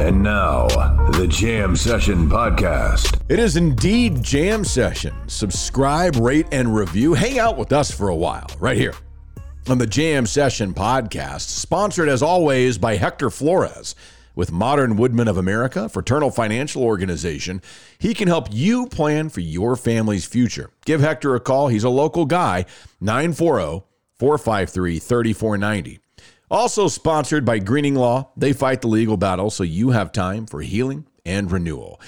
And now, the Jam Session Podcast. It is indeed Jam Session. Subscribe, rate, and review. Hang out with us for a while, right here on the Jam Session Podcast, sponsored as always by Hector Flores. With Modern Woodmen of America, fraternal financial organization, he can help you plan for your family's future. Give Hector a call. He's a local guy, 940 453 3490. Also sponsored by Greening Law. They fight the legal battle so you have time for healing and renewal.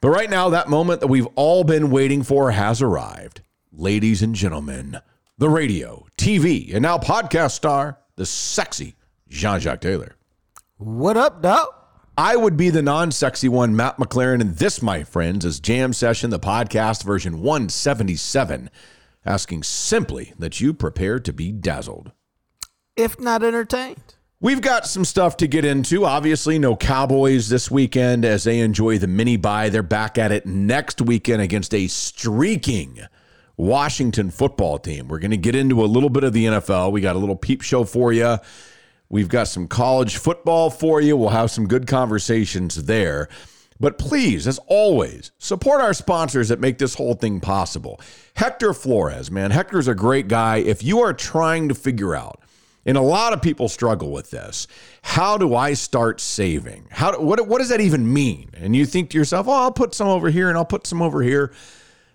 But right now, that moment that we've all been waiting for has arrived. Ladies and gentlemen, the radio, TV, and now podcast star, the sexy Jean Jacques Taylor. What up, dog? I would be the non sexy one, Matt McLaren, and this, my friends, is Jam Session, the podcast version 177, asking simply that you prepare to be dazzled. If not entertained. We've got some stuff to get into. Obviously, no Cowboys this weekend as they enjoy the mini bye. They're back at it next weekend against a streaking Washington football team. We're going to get into a little bit of the NFL. We got a little peep show for you. We've got some college football for you. We'll have some good conversations there. But please, as always, support our sponsors that make this whole thing possible. Hector Flores, man, Hector's a great guy. If you are trying to figure out, and a lot of people struggle with this. How do I start saving? How do, what what does that even mean? And you think to yourself, "Oh, I'll put some over here and I'll put some over here."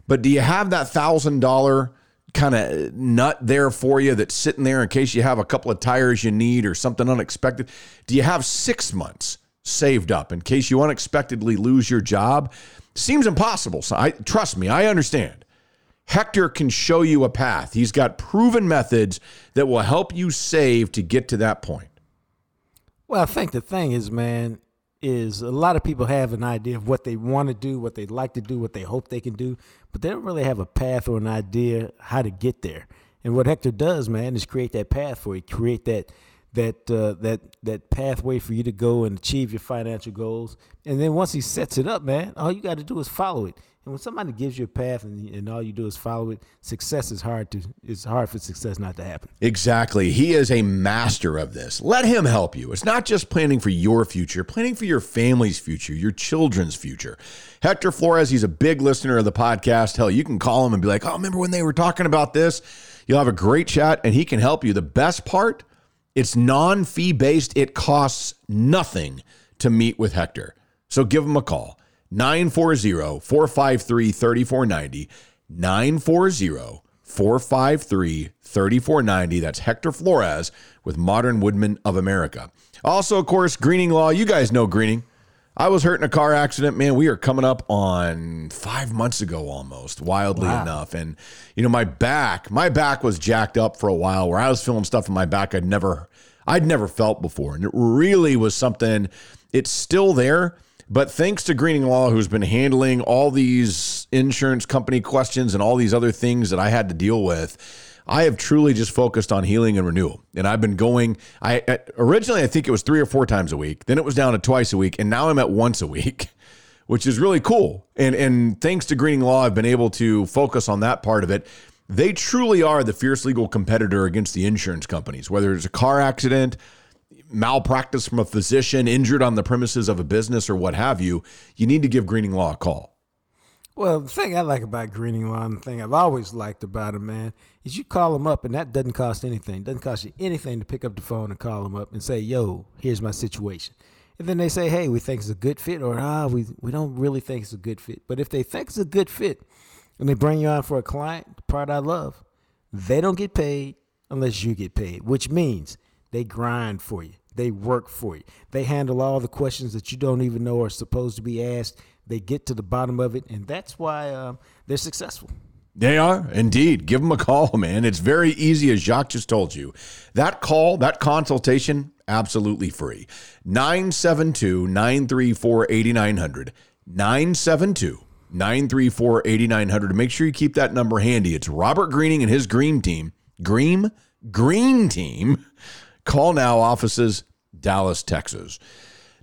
But do you have that thousand dollar kind of nut there for you that's sitting there in case you have a couple of tires you need or something unexpected? Do you have six months saved up in case you unexpectedly lose your job? Seems impossible. So I trust me, I understand. Hector can show you a path. He's got proven methods that will help you save to get to that point. Well, I think the thing is, man, is a lot of people have an idea of what they want to do, what they like to do, what they hope they can do, but they don't really have a path or an idea how to get there. And what Hector does, man, is create that path for you, create that that uh, that that pathway for you to go and achieve your financial goals. And then once he sets it up, man, all you got to do is follow it. And when somebody gives you a path and, and all you do is follow it, success is hard to it's hard for success not to happen. Exactly. He is a master of this. Let him help you. It's not just planning for your future, planning for your family's future, your children's future. Hector Flores, he's a big listener of the podcast. Hell, you can call him and be like, oh, remember when they were talking about this? You'll have a great chat and he can help you. The best part, it's non fee based, it costs nothing to meet with Hector. So give him a call 940 453 3490. 940 453 3490. That's Hector Flores with Modern Woodmen of America. Also, of course, Greening Law. You guys know Greening. I was hurt in a car accident, man. We are coming up on five months ago almost, wildly enough. And, you know, my back, my back was jacked up for a while where I was feeling stuff in my back I'd never, I'd never felt before. And it really was something, it's still there. But thanks to Greening Law, who's been handling all these insurance company questions and all these other things that I had to deal with, I have truly just focused on healing and renewal. And I've been going, I originally, I think it was three or four times a week. Then it was down to twice a week. And now I'm at once a week, which is really cool. And, and thanks to Greening Law, I've been able to focus on that part of it. They truly are the fierce legal competitor against the insurance companies, whether it's a car accident, malpractice from a physician, injured on the premises of a business, or what have you. You need to give Greening Law a call. Well, the thing I like about Greening Law, and the thing I've always liked about them, man, is you call them up and that doesn't cost anything. It doesn't cost you anything to pick up the phone and call them up and say, yo, here's my situation. And then they say, hey, we think it's a good fit, or ah, we, we don't really think it's a good fit. But if they think it's a good fit and they bring you on for a client, the part I love, they don't get paid unless you get paid, which means They grind for you. They work for you. They handle all the questions that you don't even know are supposed to be asked. They get to the bottom of it, and that's why um, they're successful. They are indeed. Give them a call, man. It's very easy, as Jacques just told you. That call, that consultation, absolutely free. 972 934 8900. 972 934 8900. Make sure you keep that number handy. It's Robert Greening and his green team. Green, green team. Call now offices, Dallas, Texas.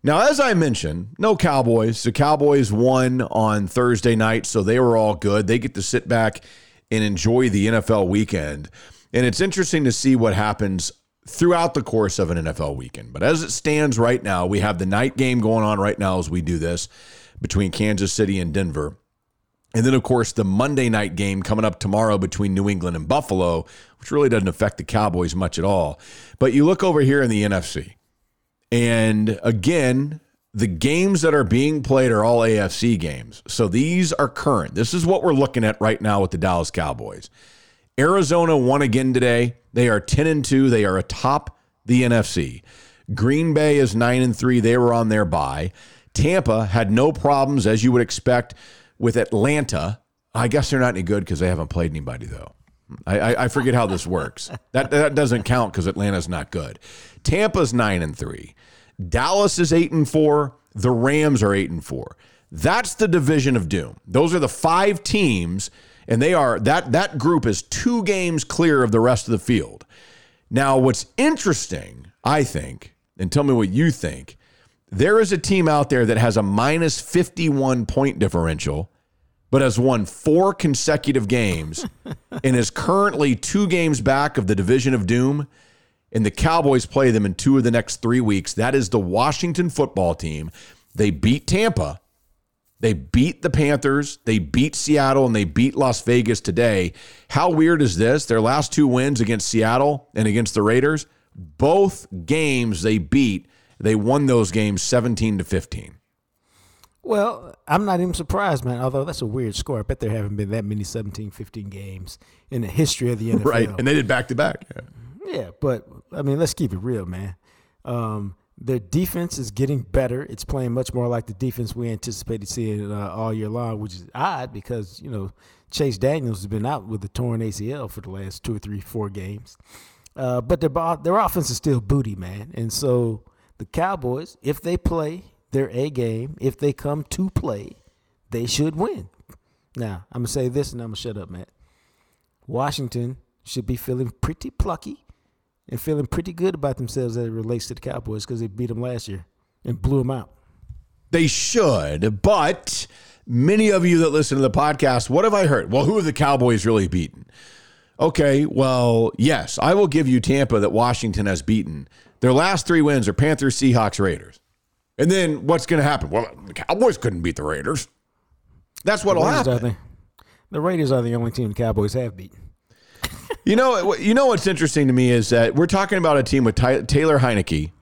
Now, as I mentioned, no Cowboys. The Cowboys won on Thursday night, so they were all good. They get to sit back and enjoy the NFL weekend. And it's interesting to see what happens throughout the course of an NFL weekend. But as it stands right now, we have the night game going on right now as we do this between Kansas City and Denver. And then, of course, the Monday night game coming up tomorrow between New England and Buffalo, which really doesn't affect the Cowboys much at all. But you look over here in the NFC, and again, the games that are being played are all AFC games. So these are current. This is what we're looking at right now with the Dallas Cowboys. Arizona won again today. They are 10 and 2. They are atop the NFC. Green Bay is 9 and 3. They were on their bye. Tampa had no problems, as you would expect, with Atlanta. I guess they're not any good because they haven't played anybody, though. I, I, forget how this works. That, that doesn't count because Atlanta's not good. Tampa's 9 and 3. Dallas is 8 and 4. The Rams are 8 and 4. That's the division of doom. Those are the five teams and they are that that group is two games clear of the rest of the field. Now, what's interesting, I think, and tell me what you think, there is a team out there that has a minus 51 point differential, but has won four consecutive games and is currently two games back of the division of doom. And the Cowboys play them in two of the next three weeks. That is the Washington football team. They beat Tampa they beat the Panthers, they beat Seattle, and they beat Las Vegas today. How weird is this? Their last two wins against Seattle and against the Raiders, both games they beat, they won those games 17 to 15. Well, I'm not even surprised, man. Although that's a weird score. I bet there haven't been that many 17 15 games in the history of the NFL. Right. And they did back to back. Yeah, but I mean, let's keep it real, man. Um, their defense is getting better. It's playing much more like the defense we anticipated seeing uh, all year long, which is odd because you know Chase Daniels has been out with a torn ACL for the last two or three, four games. Uh, but their their offense is still booty, man. And so the Cowboys, if they play their A game, if they come to play, they should win. Now I'm gonna say this, and I'm gonna shut up, Matt. Washington should be feeling pretty plucky and feeling pretty good about themselves as it relates to the Cowboys because they beat them last year and blew them out. They should, but many of you that listen to the podcast, what have I heard? Well, who have the Cowboys really beaten? Okay, well, yes, I will give you Tampa that Washington has beaten. Their last three wins are Panthers, Seahawks, Raiders. And then what's going to happen? Well, the Cowboys couldn't beat the Raiders. That's what will happen. The, the Raiders are the only team the Cowboys have beaten. You know, you know what's interesting to me is that we're talking about a team with Ty- Taylor Heinicke.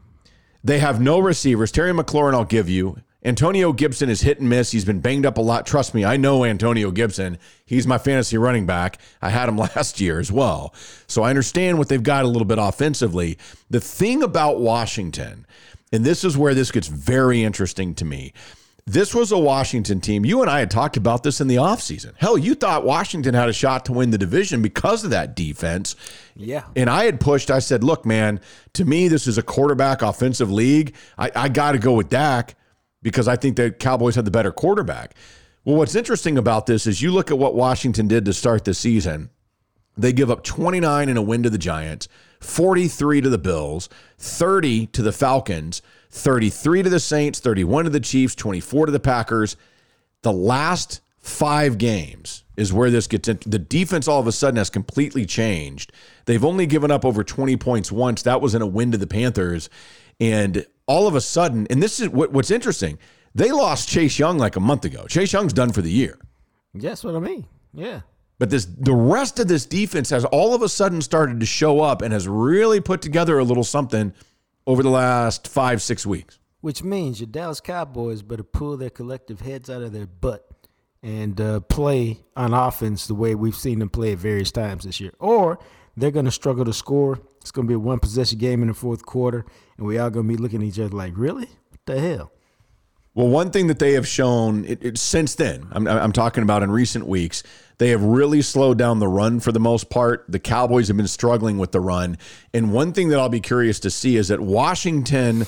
They have no receivers. Terry McLaurin, I'll give you. Antonio Gibson is hit and miss. He's been banged up a lot. Trust me, I know Antonio Gibson. He's my fantasy running back. I had him last year as well. So I understand what they've got a little bit offensively. The thing about Washington, and this is where this gets very interesting to me, this was a Washington team. You and I had talked about this in the offseason. Hell, you thought Washington had a shot to win the division because of that defense. Yeah. And I had pushed, I said, look, man, to me, this is a quarterback offensive league. I, I got to go with Dak because I think the Cowboys had the better quarterback. Well, what's interesting about this is you look at what Washington did to start the season. They give up 29 in a win to the Giants, 43 to the Bills, 30 to the Falcons. 33 to the Saints, 31 to the Chiefs, 24 to the Packers. The last five games is where this gets into. The defense all of a sudden has completely changed. They've only given up over 20 points once. That was in a win to the Panthers. And all of a sudden, and this is what, what's interesting, they lost Chase Young like a month ago. Chase Young's done for the year. That's what I mean. Yeah. But this the rest of this defense has all of a sudden started to show up and has really put together a little something over the last five, six weeks. Which means your Dallas Cowboys better pull their collective heads out of their butt and uh, play on offense the way we've seen them play at various times this year. Or they're going to struggle to score It's going to be a one possession game in the fourth quarter, and we all to be looking at each other like, really? What the hell? Well, one thing that they have shown it, it, since then, I'm, I'm talking about in recent weeks, they have really slowed down the run for the most part. The Cowboys have been struggling with the run. And one thing that I'll be curious to see is that Washington.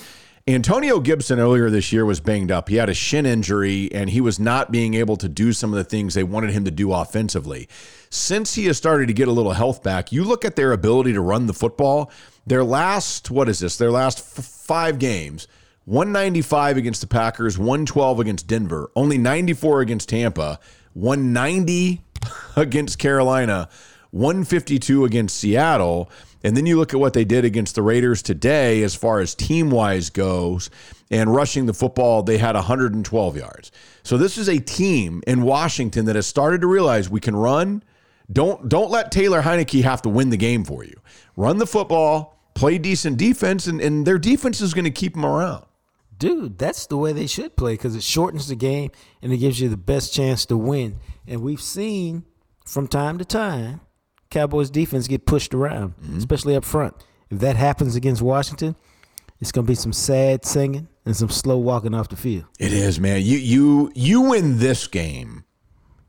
Antonio Gibson earlier this year was banged up. He had a shin injury and he was not being able to do some of the things they wanted him to do offensively. Since he has started to get a little health back, you look at their ability to run the football. Their last, what is this? Their last f- five games 195 against the Packers, 112 against Denver, only 94 against Tampa, 190 against Carolina, 152 against Seattle. And then you look at what they did against the Raiders today as far as team wise goes and rushing the football, they had 112 yards. So this is a team in Washington that has started to realize we can run. Don't don't let Taylor Heinicke have to win the game for you. Run the football, play decent defense, and, and their defense is going to keep them around dude, that's the way they should play because it shortens the game and it gives you the best chance to win. And we've seen from time to time Cowboys defense get pushed around, mm-hmm. especially up front. If that happens against Washington, it's gonna be some sad singing and some slow walking off the field. It is, man. You you you win this game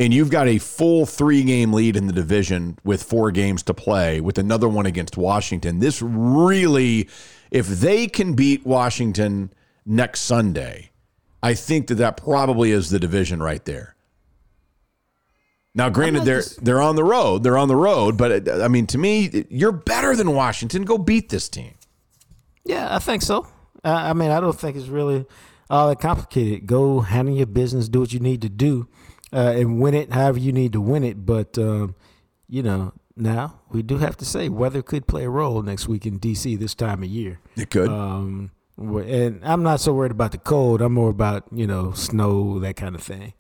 and you've got a full three game lead in the division with four games to play with another one against Washington. This really if they can beat Washington next Sunday, I think that that probably is the division right there. Now, granted, they're just... they're on the road. They're on the road, but I mean, to me, you're better than Washington. Go beat this team. Yeah, I think so. I mean, I don't think it's really all that complicated. Go handle your business, do what you need to do, uh, and win it however you need to win it. But um, you know, now we do have to say weather could play a role next week in DC this time of year. It could. Um, and I'm not so worried about the cold. I'm more about you know snow that kind of thing.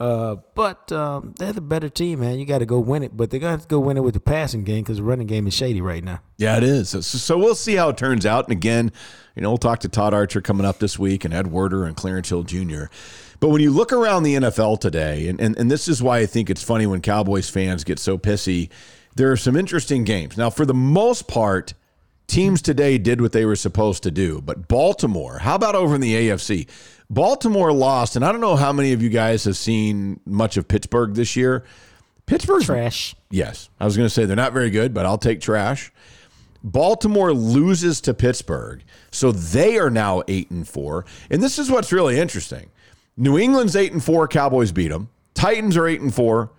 Uh, but um, they're the better team, man. You got to go win it, but they're gonna have to go win it with the passing game because the running game is shady right now. Yeah, it is. So, so, we'll see how it turns out. And again, you know, we'll talk to Todd Archer coming up this week, and Ed Werder and Clarence Hill Jr. But when you look around the NFL today, and, and, and this is why I think it's funny when Cowboys fans get so pissy, there are some interesting games. Now, for the most part, teams today did what they were supposed to do. But Baltimore, how about over in the AFC? Baltimore lost, and I don't know how many of you guys have seen much of Pittsburgh this year. Pittsburgh trash. Yes, I was going to say they're not very good, but I'll take trash. Baltimore loses to Pittsburgh, so they are now eight and four. And this is what's really interesting: New England's eight and four. Cowboys beat them. Titans are eight and four.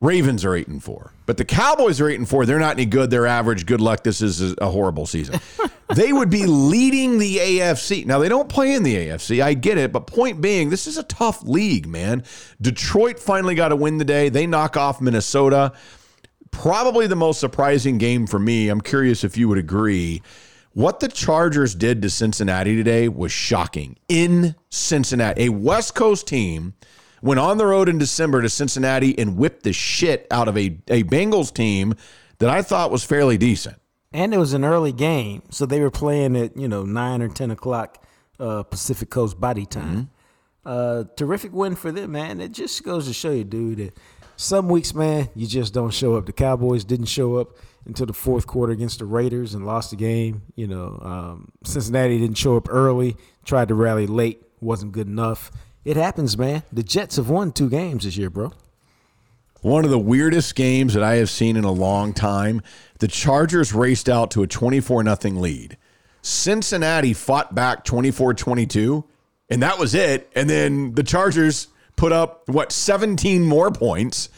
Ravens are eight and four, but the Cowboys are eight and four. They're not any good. They're average. Good luck. This is a horrible season. they would be leading the AFC. Now they don't play in the AFC. I get it, but point being, this is a tough league, man. Detroit finally got a win today. They knock off Minnesota. Probably the most surprising game for me. I'm curious if you would agree. What the Chargers did to Cincinnati today was shocking. In Cincinnati, a West Coast team went on the road in December to Cincinnati and whipped the shit out of a, a Bengals team that I thought was fairly decent. And it was an early game, so they were playing at you know nine or ten o'clock uh, Pacific Coast body time. Mm-hmm. Uh, terrific win for them, man. It just goes to show you, dude, that some weeks, man, you just don't show up. The Cowboys didn't show up until the fourth quarter against the Raiders and lost the game. You know, um, Cincinnati didn't show up early, tried to rally late, wasn't good enough. It happens, man. The Jets have won two games this year, bro. One of the weirdest games that I have seen in a long time. The Chargers raced out to a 24 0 lead. Cincinnati fought back 24 22, and that was it. And then the Chargers put up, what, 17 more points,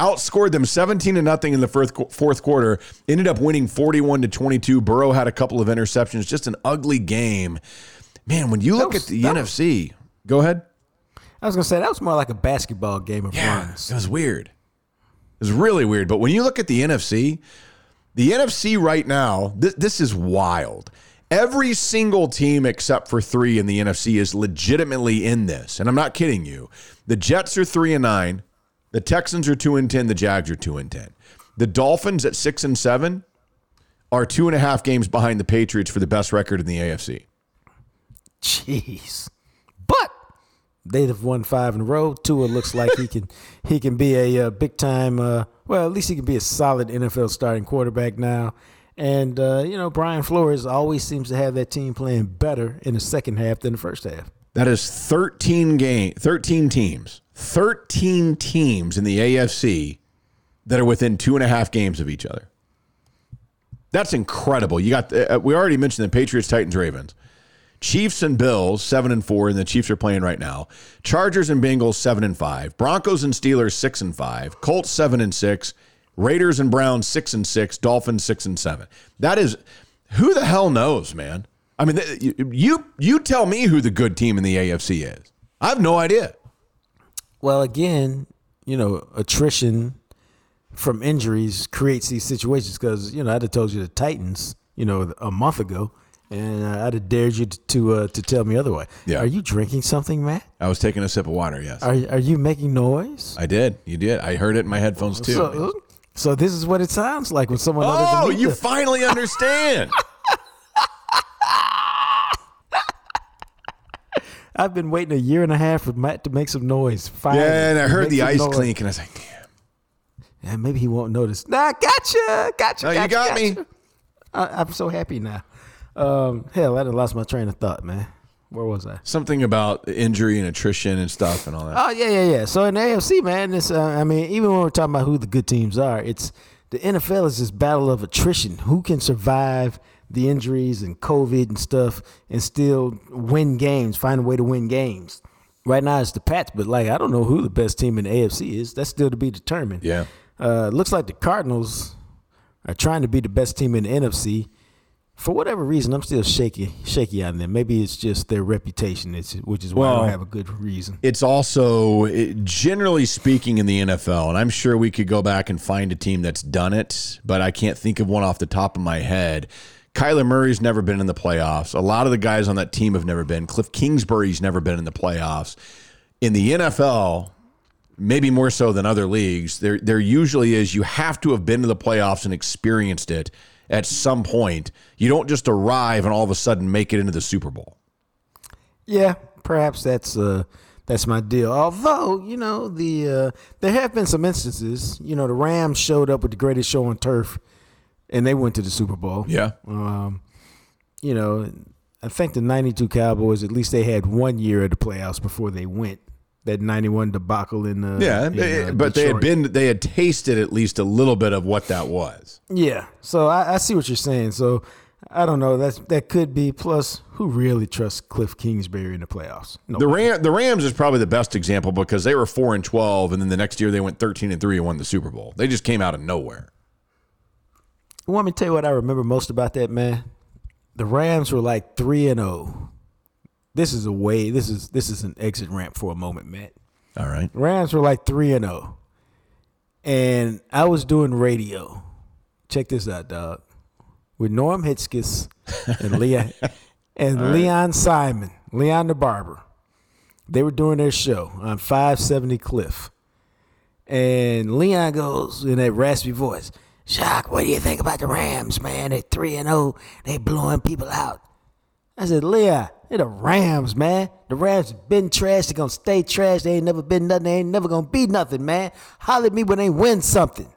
outscored them 17 to nothing in the first, fourth quarter, ended up winning 41 to 22. Burrow had a couple of interceptions, just an ugly game. Man, when you look was, at the NFC, was, go ahead. I was gonna say that was more like a basketball game of yeah, runs. It was weird. It was really weird. But when you look at the NFC, the NFC right now, this, this is wild. Every single team except for three in the NFC is legitimately in this, and I'm not kidding you. The Jets are three and nine, the Texans are two and ten, the Jags are two and ten. The Dolphins at six and seven are two and a half games behind the Patriots for the best record in the AFC. Jeez. But they've won five in a row. Tua looks like he can he can be a, a uh, big time. Uh, well, at least he can be a solid NFL starting quarterback now. And uh, you know, Brian Flores always seems to have that team playing better in the second half than the first half. That is 13 game, 13 teams, 13 teams in the AFC that are within two and a half games of each other. That's incredible. You got uh, we already mentioned the Patriots, Titans, Ravens, Chiefs and Bills seven and four, and the Chiefs are playing right now. Chargers and Bengals seven and five, Broncos and Steelers six and five, Colts seven and six, Raiders and Browns six and six, Dolphins six and seven. That is who the hell knows, man. I mean, you you tell me who the good team in the AFC is. I have no idea. Well, again, you know, attrition from injuries creates these situations because you know I'd have told you the Titans, you know, a month ago, and I'd have dared you to to, uh, to tell me otherwise. Yeah. Are you drinking something, Matt? I was taking a sip of water. Yes, Are are you making noise? I did. You did. I heard it in my headphones too. So, so this is what it sounds like when someone. other oh, you finally understand. I've been waiting a year and a half for Matt to make some noise. Finally, yeah, and I heard the ice noise. clink, and I was like, damn. Yeah, maybe he won't notice. Nah, gotcha, gotcha. No, you gotcha, got me. gotcha. I, I'm so happy now. Um, hell, I done lost my train of thought, man. Where was I? Something about injury and attrition and stuff and all that. Oh yeah, yeah, yeah. So in the AFC, man, it's uh, I mean, even when we're talking about who the good teams are, it's the NFL is this battle of attrition. Who can survive the injuries and COVID and stuff and still win games, find a way to win games. Right now it's the Pats, but like I don't know who the best team in the AFC is. That's still to be determined. Yeah. Uh, looks like the Cardinals are trying to be the best team in the NFC. For whatever reason, I'm still shaky, shaky on them. Maybe it's just their reputation, which is why I don't have a good reason. It's also, it- generally speaking, in the NFL, and I'm sure we could go back and find a team that's done it, but I can't think of one off the top of my head. Kyler Murray's never been in the playoffs. A lot of the guys on that team have never been. Kliff Kingsbury's never been in the playoffs. In the NFL, maybe more so than other leagues, there there usually is you have to have been to the playoffs and experienced it at some point. You don't just arrive and all of a sudden make it into the Super Bowl. Yeah, perhaps that's uh that's my deal. Although you know the uh, there have been some instances. You know the Rams showed up with the greatest show on turf, and they went to the Super Bowl. Yeah. Um, you know, I think the '92 Cowboys at least they had one year of the playoffs before they went. That '91 debacle in the Yeah, in, uh, but they had been they had tasted at least a little bit of what that was. Yeah, so I, I see what you're saying. So I don't know. That's that could be. Plus, who really trusts Kliff Kingsbury in the playoffs? No. The Ram, the Rams is probably the best example because they were four and twelve, and then the next year they went thirteen and three and won the Super Bowl. They just came out of nowhere. You want me to tell you what I remember most about that man? The Rams were like three and zero. This is a way. This is this is an exit ramp for a moment, Matt. All right, Rams were like three and zero, and I was doing radio. Check this out, dog. With Norm Hitzges and Leon and Leon Simon, Leon the barber. They were doing their show on 570 KLIF. And Leon goes in that raspy voice, Shock, what do you think about the Rams, man? They're 3 and 0. They blowing people out. I said, Leon, they're the Rams, man. The Rams been trash. They're going to stay trash. They ain't never been nothing. They ain't never going to be nothing, man. Holler at me when they win something.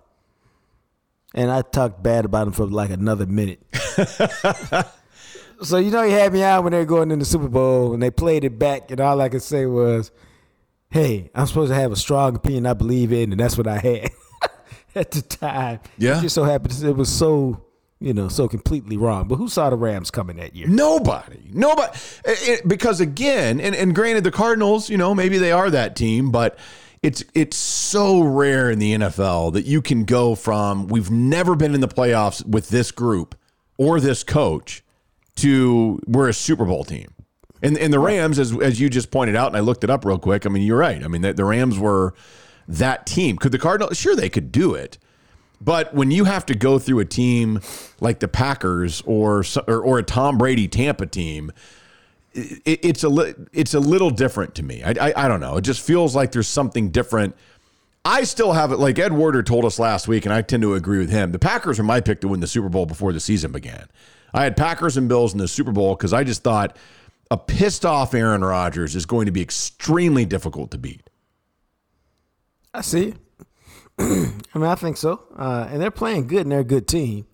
And I talked bad about them for like another minute. so, you know, he had me out when they were going in the Super Bowl and they played it back. And all I could say was, hey, I'm supposed to have a strong opinion I believe in. And that's what I had at the time. Yeah. It just so happened it was so, you know, so completely wrong. But who saw the Rams coming that year? nobody, nobody, It- it- because again, and, and granted, the Cardinals, you know, maybe they are that team, but it's it's so rare in the NFL that you can go from we've never been in the playoffs with this group or this coach to we're a Super Bowl team. And and the Rams, as as you just pointed out, and I looked it up real quick. I mean, you're right. I mean, the, the Rams were that team. Could the Cardinals? Sure, they could do it. But when you have to go through a team like the Packers or or, or a Tom Brady Tampa team, it, it's a li- it's a little different to me. I, I I don't know. It just feels like there's something different. I still have it like Ed Werder told us last week, and I tend to agree with him. The Packers are my pick to win the Super Bowl before the season began. I had Packers and Bills in the Super Bowl because I just thought a pissed off Aaron Rodgers is going to be extremely difficult to beat. I see. I mean, I think so. Uh, and they're playing good, and they're a good team.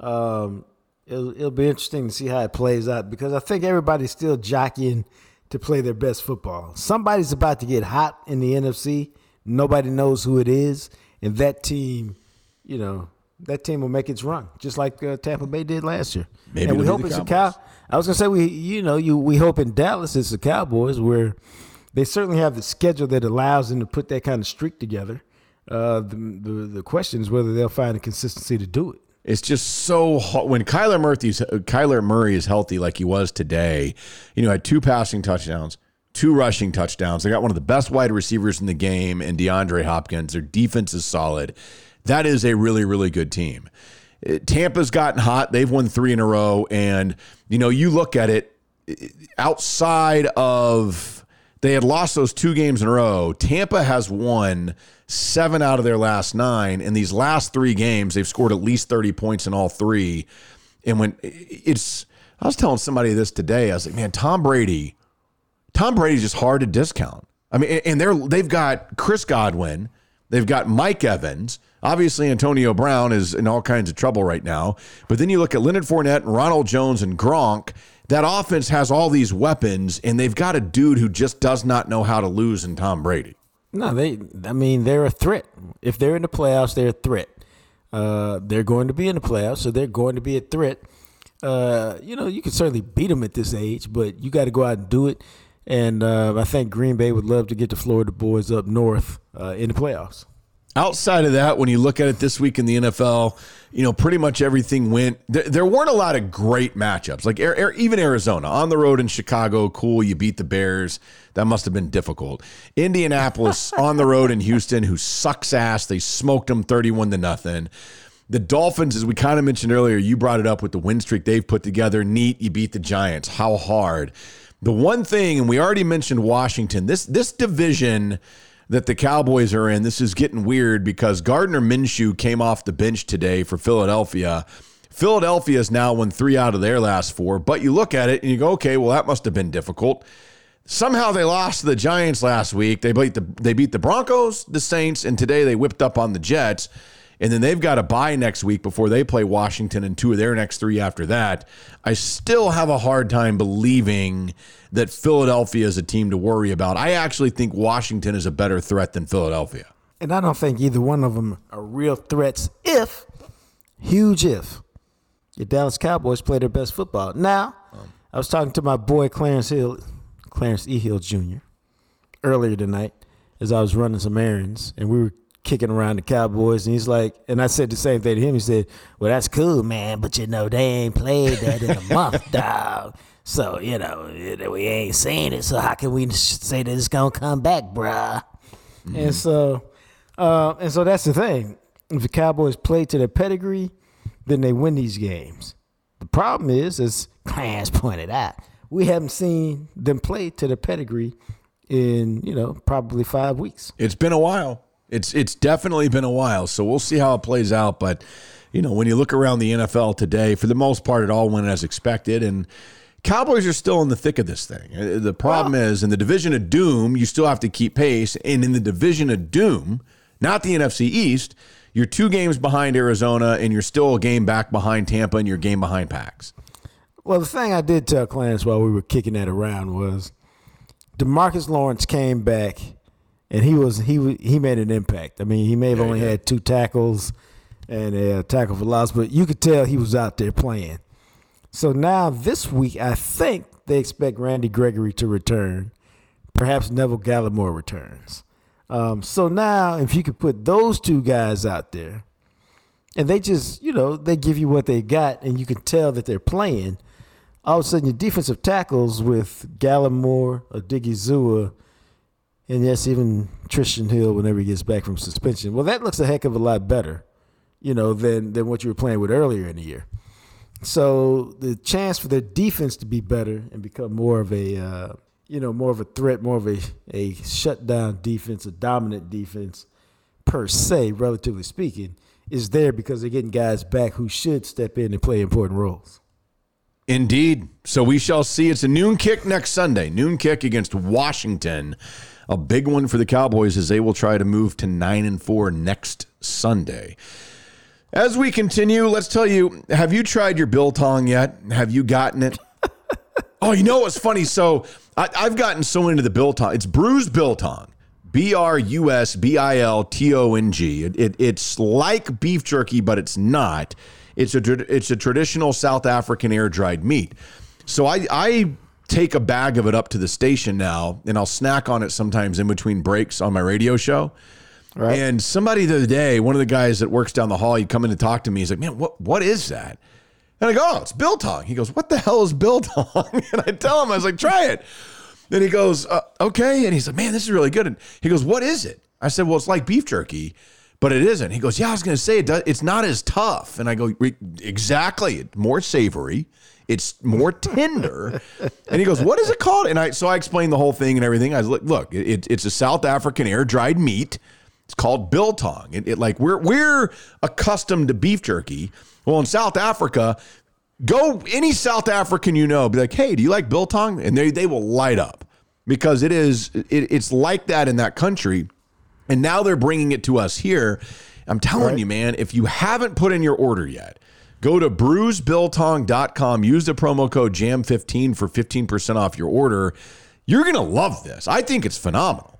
Um, it'll, it'll be interesting to see how it plays out because I think everybody's still jockeying to play their best football. Somebody's about to get hot in the NFC. Nobody knows who it is, and that team, you know, that team will make its run, just like uh, Tampa Bay did last year. Maybe and we hope the it's a cow. I was gonna say we, you know, you we hope in Dallas it's the Cowboys where they certainly have the schedule that allows them to put that kind of streak together. Uh, the, the the question is whether they'll find the consistency to do it. It's just so when Kyler Murphy's Kyler Murray is healthy like he was today. You know, had two passing touchdowns, two rushing touchdowns. They got one of the best wide receivers in the game, and DeAndre Hopkins. Their defense is solid. That is a really really good team. Uh, Tampa's gotten hot. They've won three in a row, and you know, you look at it outside of they had lost those two games in a row. Tampa has won seven out of their last nine. In these last three games, they've scored at least 30 points in all three. And when it's, I was telling somebody this today, I was like, man, Tom Brady, Tom Brady's just hard to discount. I mean, and they're, they've got Chris Godwin, they've got Mike Evans. Obviously, Antonio Brown is in all kinds of trouble right now. But then you look at Leonard Fournette and Ronald Jones and Gronk. That offense has all these weapons, and they've got a dude who just does not know how to lose in Tom Brady. No, they. I mean, they're a threat. If they're in the playoffs, they're a threat. Uh, they're going to be in the playoffs, so they're going to be a threat. Uh, you know, you can certainly beat them at this age, but you got to go out and do it. And uh, I think Green Bay would love to get the Florida boys up north uh, in the playoffs. Outside of that, when you look at it this week in the NFL, you know, pretty much everything went. There, there weren't a lot of great matchups. Like Air, Air, even Arizona on the road in Chicago, cool. You beat the Bears. That must have been difficult. Indianapolis on the road in Houston, who sucks ass. They smoked them thirty-one to nothing. The Dolphins, as we kind of mentioned earlier, you brought it up with the win streak they've put together. Neat, you beat the Giants. How hard? The one thing, and we already mentioned Washington. This this division that the Cowboys are in. This is getting weird because Gardner Minshew came off the bench today for Philadelphia. Philadelphia has now won three out of their last four, but you look at it and you go, okay, well, that must have been difficult. Somehow they lost to the Giants last week. They beat the they beat the Broncos, the Saints, and today they whipped up on the Jets. And then they've got a bye next week before they play Washington and two of their next three after that. I still have a hard time believing that Philadelphia is a team to worry about. I actually think Washington is a better threat than Philadelphia. And I don't think either one of them are real threats if, huge if, your Dallas Cowboys play their best football. Now, I was talking to my boy Clarence Hill, Clarence E. Hill Jr. earlier tonight as I was running some errands, and we were kicking around the Cowboys, and he's like, and I said the same thing to him. He said, "Well, that's cool, man, but you know they ain't played that in a month, dog. So you know we ain't seen it. So how can we say that it's gonna come back, bruh?" And so, uh, and so that's the thing. If the Cowboys play to their pedigree, then they win these games. The problem is, as Clarence pointed out, we haven't seen them play to their pedigree in you know probably five weeks. It's been a while. It's it's definitely been a while. So we'll see how it plays out. But you know, when you look around the NFL today, for the most part, it all went as expected, and Cowboys are still in the thick of this thing. Uh, The problem is in the division of doom, you still have to keep pace, and in the division of doom, not the NFC East, you're two games behind Arizona, and you're still a game back behind Tampa, and you're a game behind Packs. Well, the thing I did tell Clarence while we were kicking that around was DeMarcus Lawrence came back and he was he he made an impact. I mean, he may have only had two tackles and a tackle for loss, but you could tell he was out there playing. So now this week, I think they expect Randy Gregory to return. Perhaps Neville Gallimore returns. Um, so now, if you could put those two guys out there, and they just, you know, they give you what they got, and you can tell that they're playing. All of a sudden, your defensive tackles with Gallimore, Odighizuwa, and yes, even Trysten Hill whenever he gets back from suspension. Well, that looks a heck of a lot better, you know, than than what you were playing with earlier in the year. So the chance for their defense to be better and become more of a, uh, you know, more of a threat, more of a a shutdown defense, a dominant defense, per se, relatively speaking, is there because they're getting guys back who should step in and play important roles. Indeed. So we shall see. It's a noon kick next Sunday. Noon kick against Washington. A big one for the Cowboys as they will try to move to nine and four next Sunday. As we continue, let's tell you have you tried your biltong yet? Have you gotten it? oh, you know what's funny? So I, I've gotten so into the biltong. It's bruised biltong. B R U S B I L T O N G. It, it, it's like beef jerky, but it's not. It's a it's a traditional South African air dried meat. So I I take a bag of it up to the station now, and I'll snack on it sometimes in between breaks on my radio show. Right. And somebody the other day, one of the guys that works down the hall, he'd come in to talk to me. He's like, "Man, what what is that?" And I go, "Oh, it's biltong." He goes, "What the hell is biltong?" and I tell him, I was like, "Try it." Then he goes, uh, "Okay," and he's like, "Man, this is really good." And he goes, "What is it?" I said, "Well, it's like beef jerky." But it isn't. He goes, yeah, I was going to say it does, it's not as tough. And I go, exactly. It's more savory. It's more tender. and he goes, what is it called? And I so I explained the whole thing and everything. I was like, look, it, it's a South African air dried meat. It's called biltong. It, it like we're we're accustomed to beef jerky. Well, in South Africa, go any South African you know, be like, hey, do you like biltong? And they they will light up because it is it, it's like that in that country. And now they're bringing it to us here. I'm telling you, man, if you haven't put in your order yet, go to bruisebiltong.com, use the promo code JAM15 for 15% off your order. You're going to love this. I think it's phenomenal.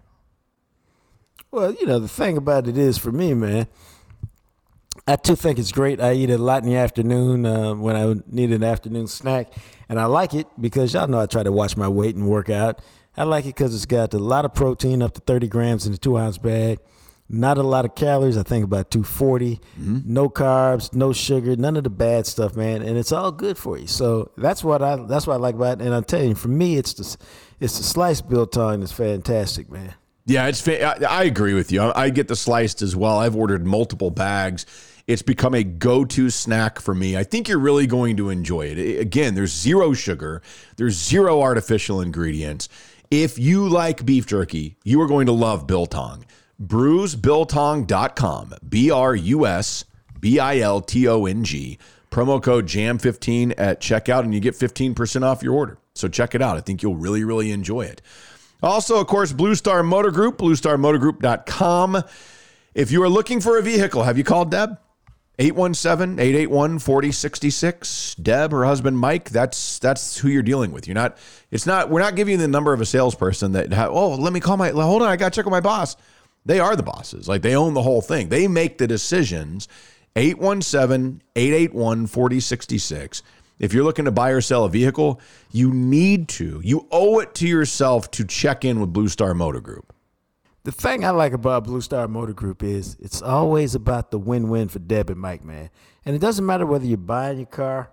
Well, you know, the thing about it is for me, man, I too think it's great. I eat it a lot in the afternoon uh, when I need an afternoon snack. And I like it because y'all know I try to watch my weight and work out. I like it because it's got a lot of protein, up to 30 grams in a two ounce bag. Not a lot of calories. I think about 240. Mm-hmm. No carbs, no sugar, none of the bad stuff, man. And it's all good for you. So that's what I that's what I like about it. And I'm telling you, for me, it's the it's the sliced biltong that's fantastic, man. Yeah, it's. I, I agree with you. I, I get the sliced as well. I've ordered multiple bags. It's become a go-to snack for me. I think you're really going to enjoy it. Again, there's zero sugar. There's zero artificial ingredients. If you like beef jerky, you are going to love biltong. BruiseBiltong.com. B R U S B I L T O N G. Promo code JAM15 at checkout, and you get 15% off your order. So check it out. I think you'll really, really enjoy it. Also, of course, Blue Star Motor Group, bluestarmotorgroup.com. If you are looking for a vehicle, have you called Deb? 817-881-4066. Deb, her husband Mike, that's that's who you're dealing with. You're not it's not we're not giving you the number of a salesperson that ha- oh, let me call my hold on, I got to check with my boss. They are the bosses. Like they own the whole thing. They make the decisions. 817-881-4066. If you're looking to buy or sell a vehicle, you need to. You owe it to yourself to check in with Blue Star Motor Group. The thing I like about Blue Star Motor Group is it's always about the win-win for Deb and Mike, man. And it doesn't matter whether you're buying your car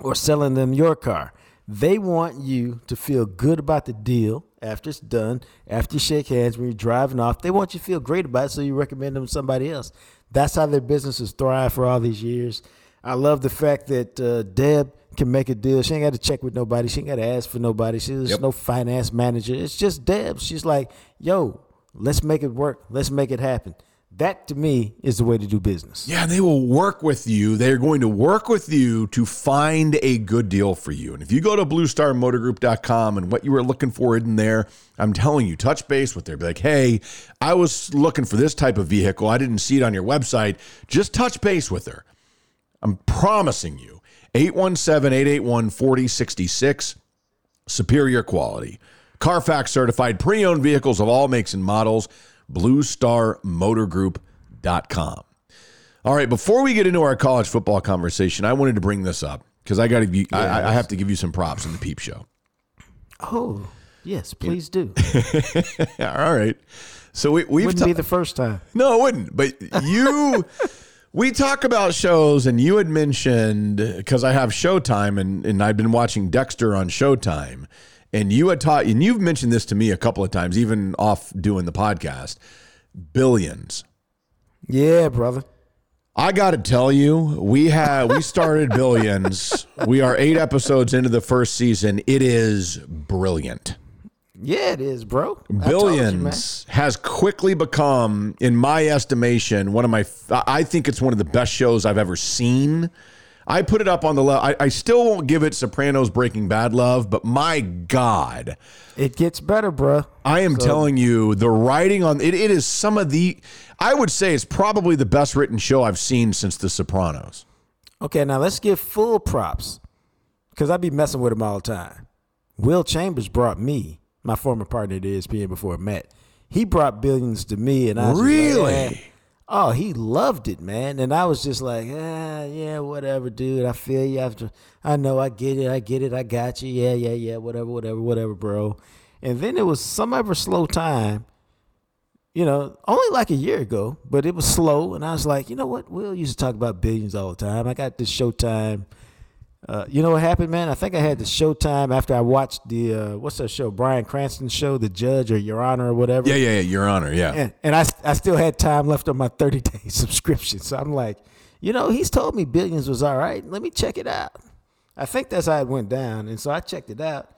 or selling them your car. They want you to feel good about the deal after it's done, after you shake hands when you're driving off. They want you to feel great about it, so you recommend them to somebody else. That's how their businesses thrive for all these years. I love the fact that uh, Deb can make a deal. She ain't got to check with nobody. She ain't got to ask for nobody. She's Yep. no finance manager. It's just Deb. She's like, yo, let's make it work. Let's make it happen. That to me is the way to do business. Yeah, they will work with you. They're going to work with you to find a good deal for you. And if you go to bluestarmotorgroup.com and what you were looking for in there, I'm telling you, touch base with them. Be like, hey, I was looking for this type of vehicle. I didn't see it on your website. Just touch base with her. I'm promising you. 817 881 4066 superior quality. Carfax certified pre owned vehicles of all makes and models. BlueStarMotorGroup.com. All right, before we get into our college football conversation, I wanted to bring this up because I got to be, I, I have to give you some props in the peep show. Oh, yes, please do. All right. So we, we've Wouldn't ta- be the first time. No, it wouldn't. But you, we talk about shows, and you had mentioned because I have Showtime, and and I've been watching Dexter on Showtime, and you had taught, and you've mentioned this to me a couple of times, even off doing the podcast. Billions. Yeah, brother. I got to tell you, we have we started Billions. We are eight episodes into the first season. It is brilliant. Yeah, it is, bro. Told you. Billions has quickly become, in my estimation, one of my. I think it's one of the best shows I've ever seen. I put it up on the level. I, I still won't give it Sopranos Breaking Bad love, but my God, It gets better, bruh. I am telling you, the writing on it, it is some of the. I would say it's probably the best written show I've seen since The Sopranos. Okay, now let's give full props because I'd be messing with him all the time. Will Chambers brought me, my former partner at ESPN before Matt. He brought billions to me, and I like, Really? "Eh." oh, he loved it, man. And I was just like, ah, yeah, whatever, dude. I feel you. After I know, I get it, I get it, I got you. Yeah, yeah, yeah, whatever, whatever, whatever, bro. And then it was some ever slow time you know, only like a year ago, but it was slow. And I was like, you know what? Will used to talk about billions all the time. I got this Showtime. Uh, you know what happened, man? I think I had the Showtime after I watched the uh, what's that show? Bryan Cranston show, The Judge or Your Honor or whatever. Yeah, yeah, yeah. Your Honor. Yeah. And, and I, I still had time left on my 30 day subscription. So I'm like, you know, he's told me Billions was all right. Let me check it out. I think that's how it went down. And so I checked it out.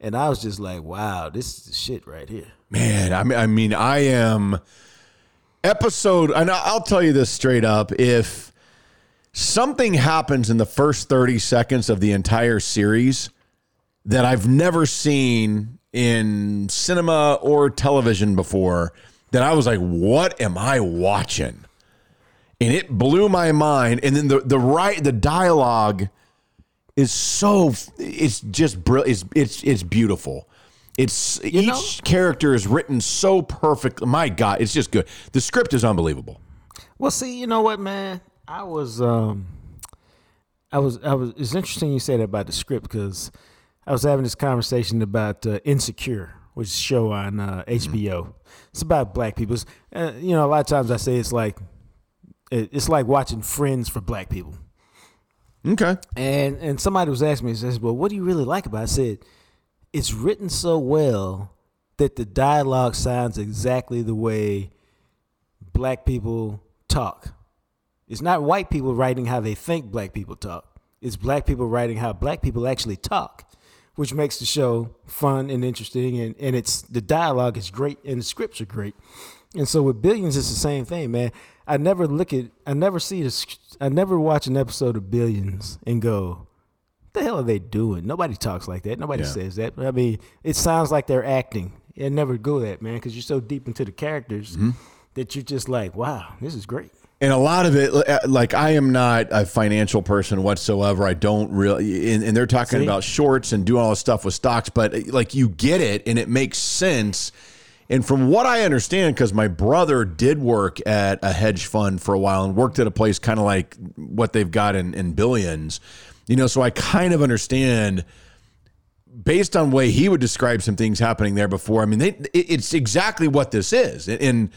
And I was just like, wow, this is the shit right here. Man, I mean, I mean, I am episode, and I'll tell you this straight up: if something happens in the first thirty seconds of the entire series that I've never seen in cinema or television before, that I was like, "What am I watching?" And it blew my mind. And then the the right the dialogue is so it's just brilliant. It's it's it's beautiful. It's each know- character is written so perfect. My God, it's just good. The script is unbelievable. Well, see, you know what, man? I was, um, I was, I was. It's interesting you say that about the script because I was having this conversation about uh, Insecure, which is a show on uh, HBO. It's about black people. Uh, you know, a lot of times I say it's like, it, it's like watching Friends for black people. Okay. And and somebody was asking me, says, "Well, what do you really like about?" it? I said, "It's written so well that the dialogue sounds exactly the way black people talk. It's not white people writing how they think black people talk. It's black people writing how black people actually talk, which makes the show fun and interesting. And and it's the dialogue is great and the scripts are great. And so with Billions, it's the same thing, man. I never look at, I never see this, I never watch an episode of Billions and go, what the hell are they doing? Nobody talks like that. Nobody Yeah. says that. I mean, it sounds like they're acting. I never go that, man, because you're so deep into the characters Mm-hmm. that you're just like, wow, this is great. And a lot of it, uh, like I am not a financial person whatsoever. I don't really, and, and they're talking See? about shorts and doing all this stuff with stocks, but uh, like you get it and it makes sense. And from what I understand, because my brother did work at a hedge fund for a while and worked at a place kind of like what they've got in, in billions, you know, so I kind of understand based on way he would describe some things happening there before. I mean, they, it, it's exactly what this is. And, and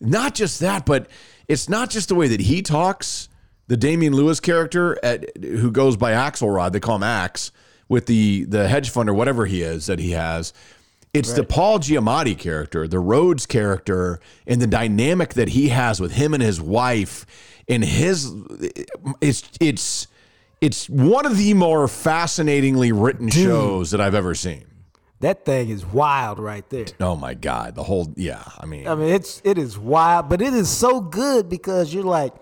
not just that, but it's not just the way that he talks. The Damian Lewis character, at, who goes by Axelrod, they call him Axe, with the the hedge fund or whatever he is that he has. It's the Paul Giamatti character, the Rhodes character, and the dynamic that he has with him and his wife, and his it's it's it's one of the more fascinatingly written shows that I've ever seen. That thing is wild right there. Oh my god, the whole yeah. I mean, I mean, it's it is wild, but it is so good because you're like,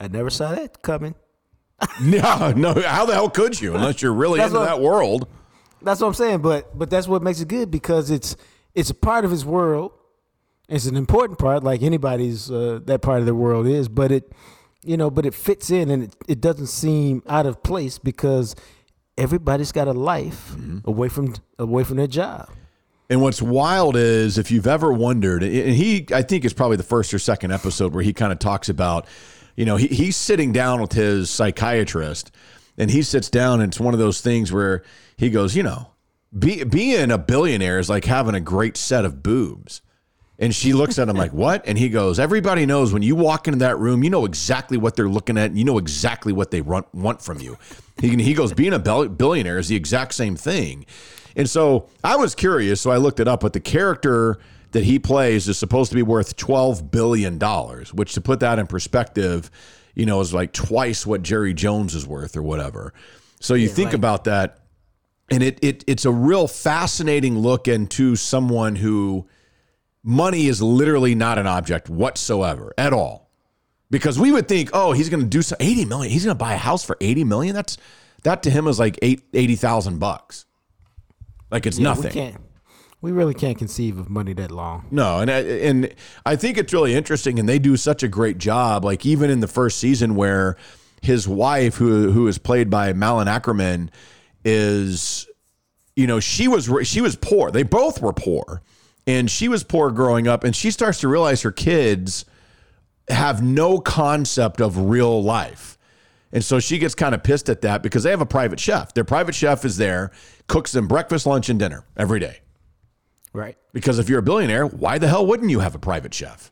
I never saw that coming. no, no. How the hell could you unless you're really That's into what- that world? That's what I'm saying. But but that's what makes it good because it's it's a part of his world. It's an important part, like anybody's uh, that part of the world is. But it, you know, but it fits in and it, it doesn't seem out of place because everybody's got a life mm-hmm. away from away from their job. And what's wild is if you've ever wondered, and he, I think it's probably the first or second episode where he kind of talks about, you know, he, he's sitting down with his psychiatrist and he sits down and it's one of those things where he goes, you know, be, being a billionaire is like having a great set of boobs. And she looks at him like, what? And he goes, everybody knows when you walk into that room, you know exactly what they're looking at. And you know exactly what they run, want from you. He, he goes, being a billionaire is the exact same thing. And so I was curious. So I looked it up, but the character that he plays is supposed to be worth $12 billion, which to put that in perspective, you know, is like twice what Jerry Jones is worth or whatever. So you think right. about that and it, it it's a real fascinating look into someone who money is literally not an object whatsoever at all Because we would think, oh, he's going to do so 80 million. He's going to buy a house for 80 million. That's that to him is like eight, 80,000 bucks. Like it's Yeah, nothing. We can't. We really can't conceive of money that long. No, and I, and I think it's really interesting, and they do such a great job. Like even in the first season, where his wife, who who is played by Malin Akerman, is, you know, she was she was poor. They both were poor, and she was poor growing up, and she starts to realize her kids have no concept of real life. And so she gets kind of pissed at that because they have a private chef. Their private chef is there, cooks them breakfast, lunch, and dinner every day. Right. Because if you're a billionaire, why the hell wouldn't you have a private chef?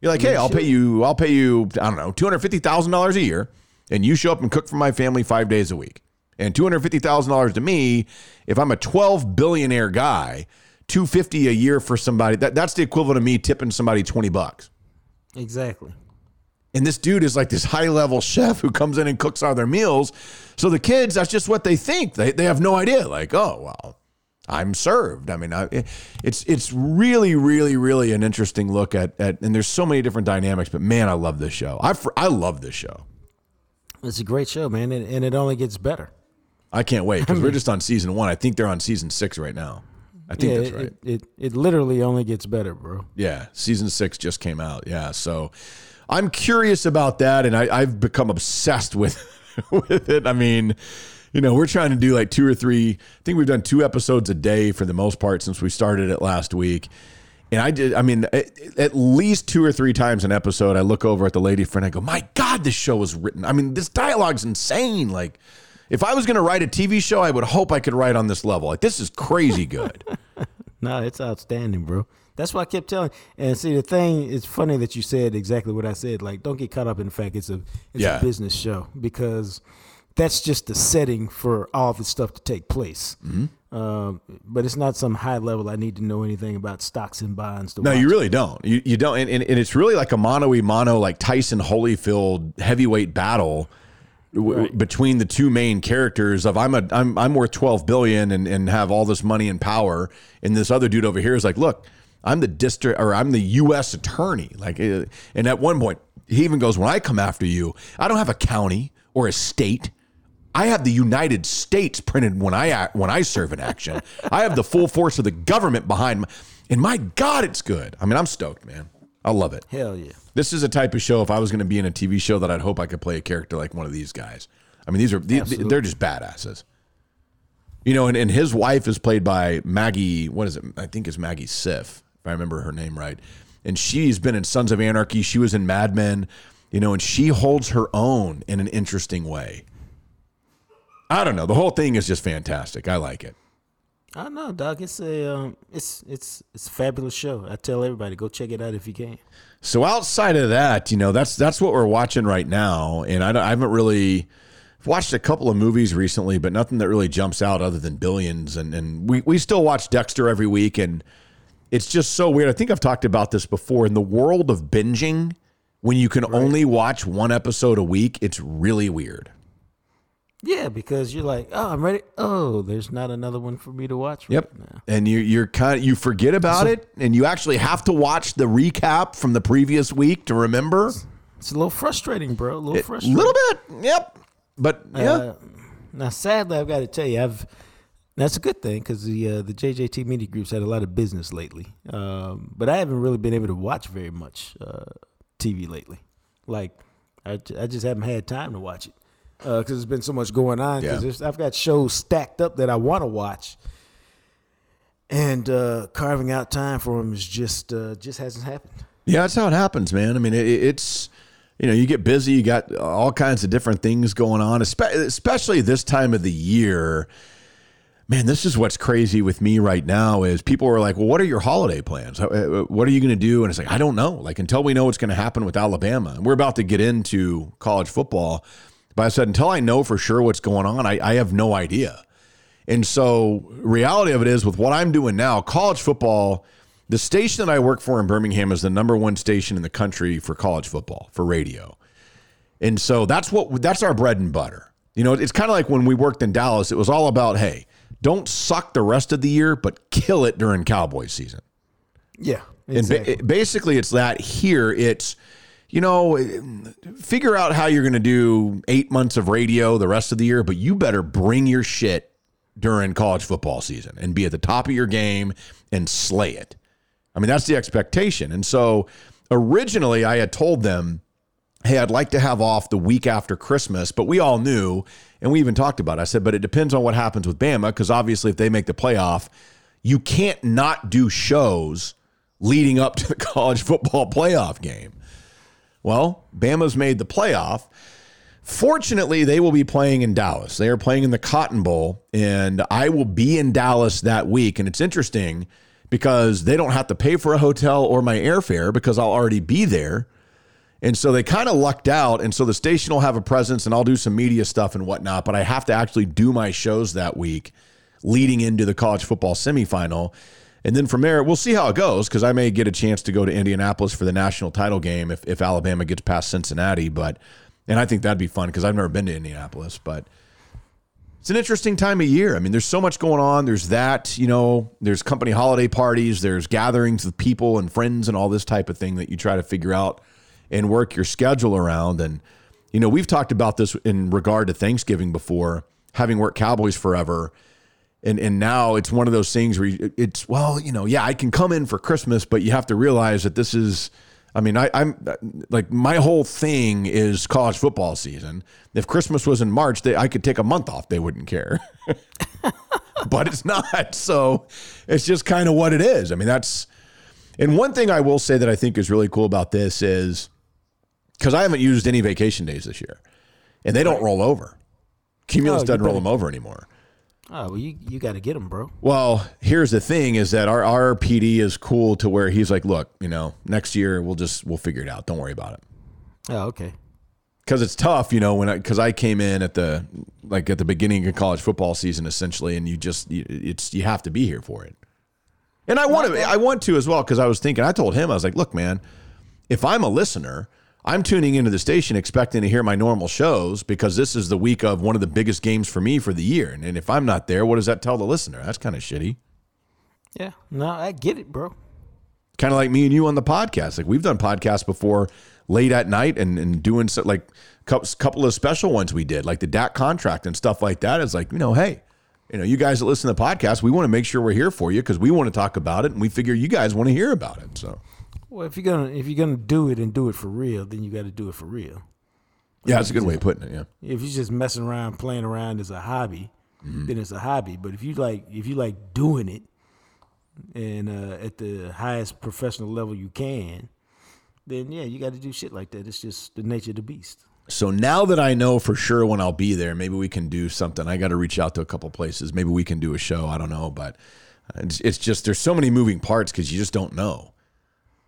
You're like, hey, I'll pay you, I'll pay you, I don't know, two hundred fifty thousand dollars a year, and you show up and cook for my family five days a week. And two hundred fifty thousand dollars to me, if I'm a twelve billionaire guy, two fifty a year for somebody that that's the equivalent of me tipping somebody twenty bucks. Exactly. And this dude is like this high level chef who comes in and cooks all their meals. So the kids, that's just what they think. They, they have no idea. Like, oh, well, I'm served. I mean, I, it's it's really, really, really an interesting look at, at, and there's so many different dynamics. But man, I love this show. I I love this show. It's a great show, man, and, and it only gets better. I can't wait because we're just on season one. I think they're on season six right now. I think yeah, that's it, right. it, it it literally only gets better, bro. Yeah, season six just came out. Yeah, so I'm curious about that, and I, I've become obsessed with with it. I mean, you know, we're trying to do like two or three. I think we've done two episodes a day for the most part since we started it last week. And I did. I mean, at, at least two or three times an episode, I look over at the lady friend. I go, "My God, this show was written. I mean, this dialogue's insane. Like, if I was going to write a TV show, I would hope I could write on this level. Like, this is crazy good." No, it's outstanding, bro. That's why I kept telling. And see, the thing it's funny that you said exactly what I said. Like, don't get caught up in the fact it's a it's Yeah. a business show because that's just the setting for all of the stuff to take place. Mm-hmm. Um, but it's not some high level. I need to know anything about stocks and bonds. To No, you it. really don't. You, you don't. And, and, and it's really like a mono e mono, like Tyson Holyfield heavyweight battle w- between the two main characters of I'm a I'm I'm worth 12 billion and, and have all this money and power. And this other dude over here is like, look, I'm the district or I'm the U.S. attorney. Like, uh, and at one point he even goes, when I come after you, I don't have a county or a state. I have the United States printed when I act, when I serve in action. I have the full force of the government behind me. And my God, it's good. I mean, I'm stoked, man. I love it. Hell yeah. This is a type of show. If I was going to be in a TV show, that I'd hope I could play a character like one of these guys. I mean, these are these, they're just badasses. You know, and, and his wife is played by Maggie. What is it? I think it's Maggie Siff, if I remember her name right. And she's been in Sons of Anarchy. She was in Mad Men. You know, and she holds her own in an interesting way. I don't know. The whole thing is just fantastic. I like it. I know, dog. It's a um, it's it's it's a fabulous show. I tell everybody go check it out if you can. So outside of that, you know, that's that's what we're watching right now, and I, I haven't really watched a couple of movies recently, but nothing that really jumps out other than Billions, and and we we still watch Dexter every week, and it's just so weird. I think I've talked about this before. In the world of binging, when you can only watch one episode a week, it's really weird. Yeah, because you're like, oh, I'm ready. Oh, there's not another one for me to watch. Yep. Right now. And you you're kind of, you forget about it, and you actually have to watch the recap from the previous week to remember. It's a little frustrating, bro. A little A frustrating. A little bit, yep. But yeah, Uh, now, sadly, I've got to tell you, I've that's a good thing because the uh, the JJT media groups had a lot of business lately, um, but I haven't really been able to watch very much uh, TV lately. Like, I, I just haven't had time to watch it because there's been so much going on. Yeah. I've got shows stacked up that I want to watch, and uh, carving out time for them is just uh, just hasn't happened. Yeah, that's how it happens, man. I mean, it, it's you know, you get busy, you got all kinds of different things going on, especially this time of the year. Man, this is what's crazy with me right now is people are like, "Well, what are your holiday plans? Uh, What are you going to do?" And it's like, I don't know. Like until we know what's going to happen with Alabama, and we're about to get into college football. But I said until I know for sure what's going on, I, I have no idea. And so, reality of it is, with what I'm doing now, college football, the station that I work for in Birmingham is the number one station in the country for college football for radio. And so that's what that's our bread and butter. You know, it's kind of like when we worked in Dallas. It was all about, hey, don't suck the rest of the year, but kill it during Cowboys season. Yeah, And ba- basically, it's that here. It's you know, figure out how you're going to do eight months of radio the rest of the year, but you better bring your shit during college football season and be at the top of your game and slay it. I mean, that's the expectation. And so originally I had told them, hey, I'd like to have off the week after Christmas, but we all knew, and we even talked about it. I said, but it depends on what happens with Bama, because obviously if they make the playoff, you can't not do shows leading up to the college football playoff game. Well, Bama's made the playoff. Fortunately, they will be playing in Dallas. They are playing in the Cotton Bowl, and I will be in Dallas that week. And it's interesting because they don't have to pay for a hotel or my airfare because I'll already be there. And so they kind of lucked out. And so the station will have a presence and I'll do some media stuff and whatnot, but I have to actually do my shows that week leading into the college football semifinal. And then from there, we'll see how it goes because I may get a chance to go to Indianapolis for the national title game if, if Alabama gets past Cincinnati. But, and I think that'd be fun because I've never been to Indianapolis. But it's an interesting time of year. I mean, there's so much going on. There's that, you know, there's company holiday parties, there's gatherings with people and friends and all this type of thing that you try to figure out and work your schedule around. And, you know, we've talked about this in regard to Thanksgiving before, having worked Cowboys forever and and now it's one of those things where it's well, you know, yeah, I can come in for Christmas, but you have to realize that this is. I mean, I, I'm like my whole thing is college football season. If Christmas was in March, they, I could take a month off; they wouldn't care. but it's not, so it's just kind of what it is. I mean, that's and one thing I will say that I think is really cool about this is because I haven't used any vacation days this year, and they don't roll over. Cumulus Oh, doesn't roll them over anymore. Oh, well, you you got to get them, bro. Well, here's the thing: is that our our PD is cool to where he's like, look, you know, next year we'll just we'll figure it out. Don't worry about it. Oh, okay. Because it's tough, you know, when I because I came in at the like at the beginning of college football season essentially, and you just you, it's you have to be here for it. And I want to I want to as well because I was thinking I told him I was like, look, man, if I'm a listener. I'm tuning into the station expecting to hear my normal shows because this is the week of one of the biggest games for me for the year. And, and if I'm not there, what does that tell the listener? That's kind of shitty. Yeah. No, I get it, bro. kind of like me and you on the podcast. Like we've done podcasts before late at night and, and doing so, like a couple of special ones we did, like the Dak contract and stuff like that. Is like, you know, hey, you know, you guys that listen to the podcast, we want to make sure we're here for you because we want to talk about it and we figure you guys want to hear about it. So Well, if you're gonna if you're gonna do it and do it for real, then you got to do it for real. yeah, that's a good way of putting it. Yeah. If you're just messing around, playing around as a hobby, then it's a hobby. But if you like if you like doing it and uh, at the highest professional level you can, then yeah, you got to do shit like that. It's just the nature of the beast. So now that I know for sure when I'll be there, maybe we can do something. I got to reach out to a couple places. Maybe we can do a show. I don't know, but it's, it's just there's so many moving parts because you just don't know.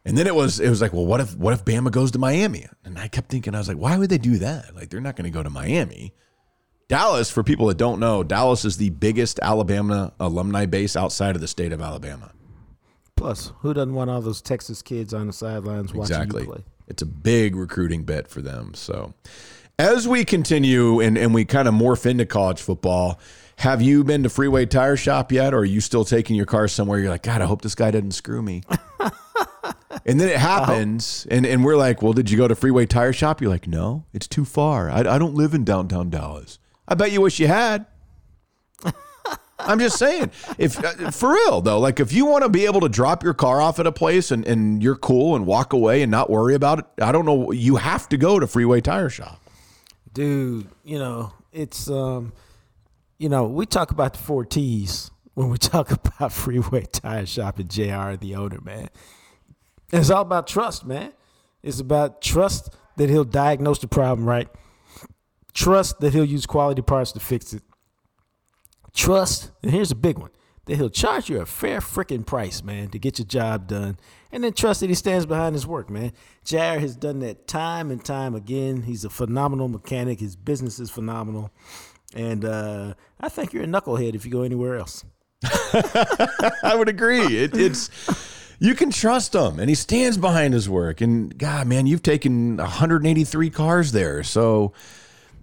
And then it was it was like, well, what if what if Bama goes to Miami? And I kept thinking, I was like, why would they do that? Like they're not going to go to Miami. Dallas, for people that don't know, Dallas is the biggest Alabama alumni base outside of the state of Alabama. Plus, who doesn't want all those Texas kids on the sidelines watching Exactly. you play? It's a big recruiting bit for them. So, as we continue and, and we kind of morph into college football, have you been to Freeway Tire Shop yet? Or are you still taking your car somewhere? You're like, God, I hope this guy doesn't screw me. and then it happens, and, and we're like, Well, did you go to Freeway Tire Shop? You're like, No, it's too far. I, I don't live in downtown Dallas. I bet you wish you had. I'm just saying, if uh, for real though, like if you want to be able to drop your car off at a place and, and you're cool and walk away and not worry about it, I don't know, you have to go to Freeway Tire Shop. dude you know it's um you know we talk about the four t's when we talk about freeway tire shop and jr the owner man it's all about trust man. It's about trust that he'll diagnose the problem right. Trust that he'll use quality parts to fix it. Trust and here's a big one that he'll charge you a fair freaking price man to get your job done. And then trust that he stands behind his work man. Jair has done that time and time again. He's a phenomenal mechanic. His business is phenomenal. And uh, i think you're a knucklehead if you go anywhere else. I would agree. It, it's you can trust him, and he stands behind his work. And God, man, you've taken 183 cars there, so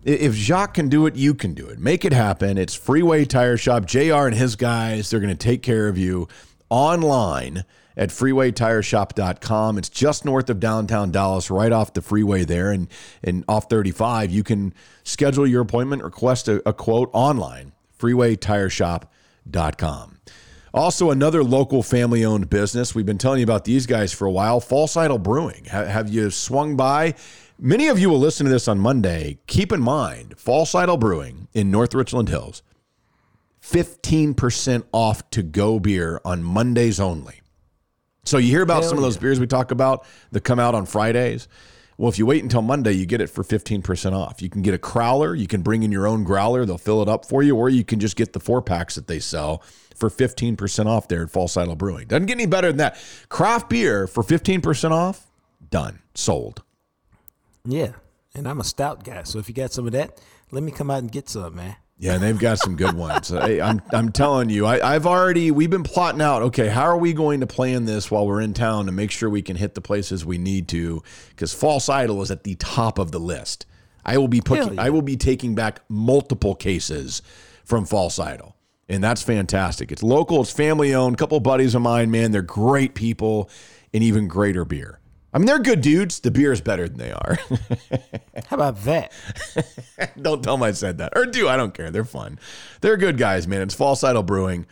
if Jacques can do it, you can do it. Make it happen. It's Freeway Tire Shop. Jr. and his guys, they're going to take care of you online at freewaytireshop.com. It's just north of downtown Dallas, right off the freeway there, and, and off 35. You can schedule your appointment, request a, a quote online, freewaytireshop.com. Also, another local family owned business. We've been telling you about these guys for a while False Idol Brewing. Ha- have you swung by? Many of you will listen to this on Monday. Keep in mind, False Idol Brewing in North Richland Hills, 15% off to go beer on Mondays only. So you hear about Hell some of those beers we talk about that come out on Fridays. Well, if you wait until Monday, you get it for 15% off. You can get a crowler. You can bring in your own growler. They'll fill it up for you, or you can just get the four packs that they sell for 15% off there at False Idol Brewing. Doesn't get any better than that. Craft beer for 15% off, done, sold. Yeah, and I'm a stout guy, so if you got some of that, let me come out and get some, man. Yeah, they've got some good ones. I, I'm I'm telling you, I, I've already we've been plotting out. Okay, how are we going to plan this while we're in town to make sure we can hit the places we need to? Because False Idol is at the top of the list. I will be putting, yeah. I will be taking back multiple cases from False Idol, and that's fantastic. It's local, it's family owned. couple buddies of mine, man, they're great people, and even greater beer. I mean, they're good dudes. The beer is better than they are. How about that? don't tell them I said that. Or do, I don't care. They're fun. They're good guys, man. It's False Idol Brewing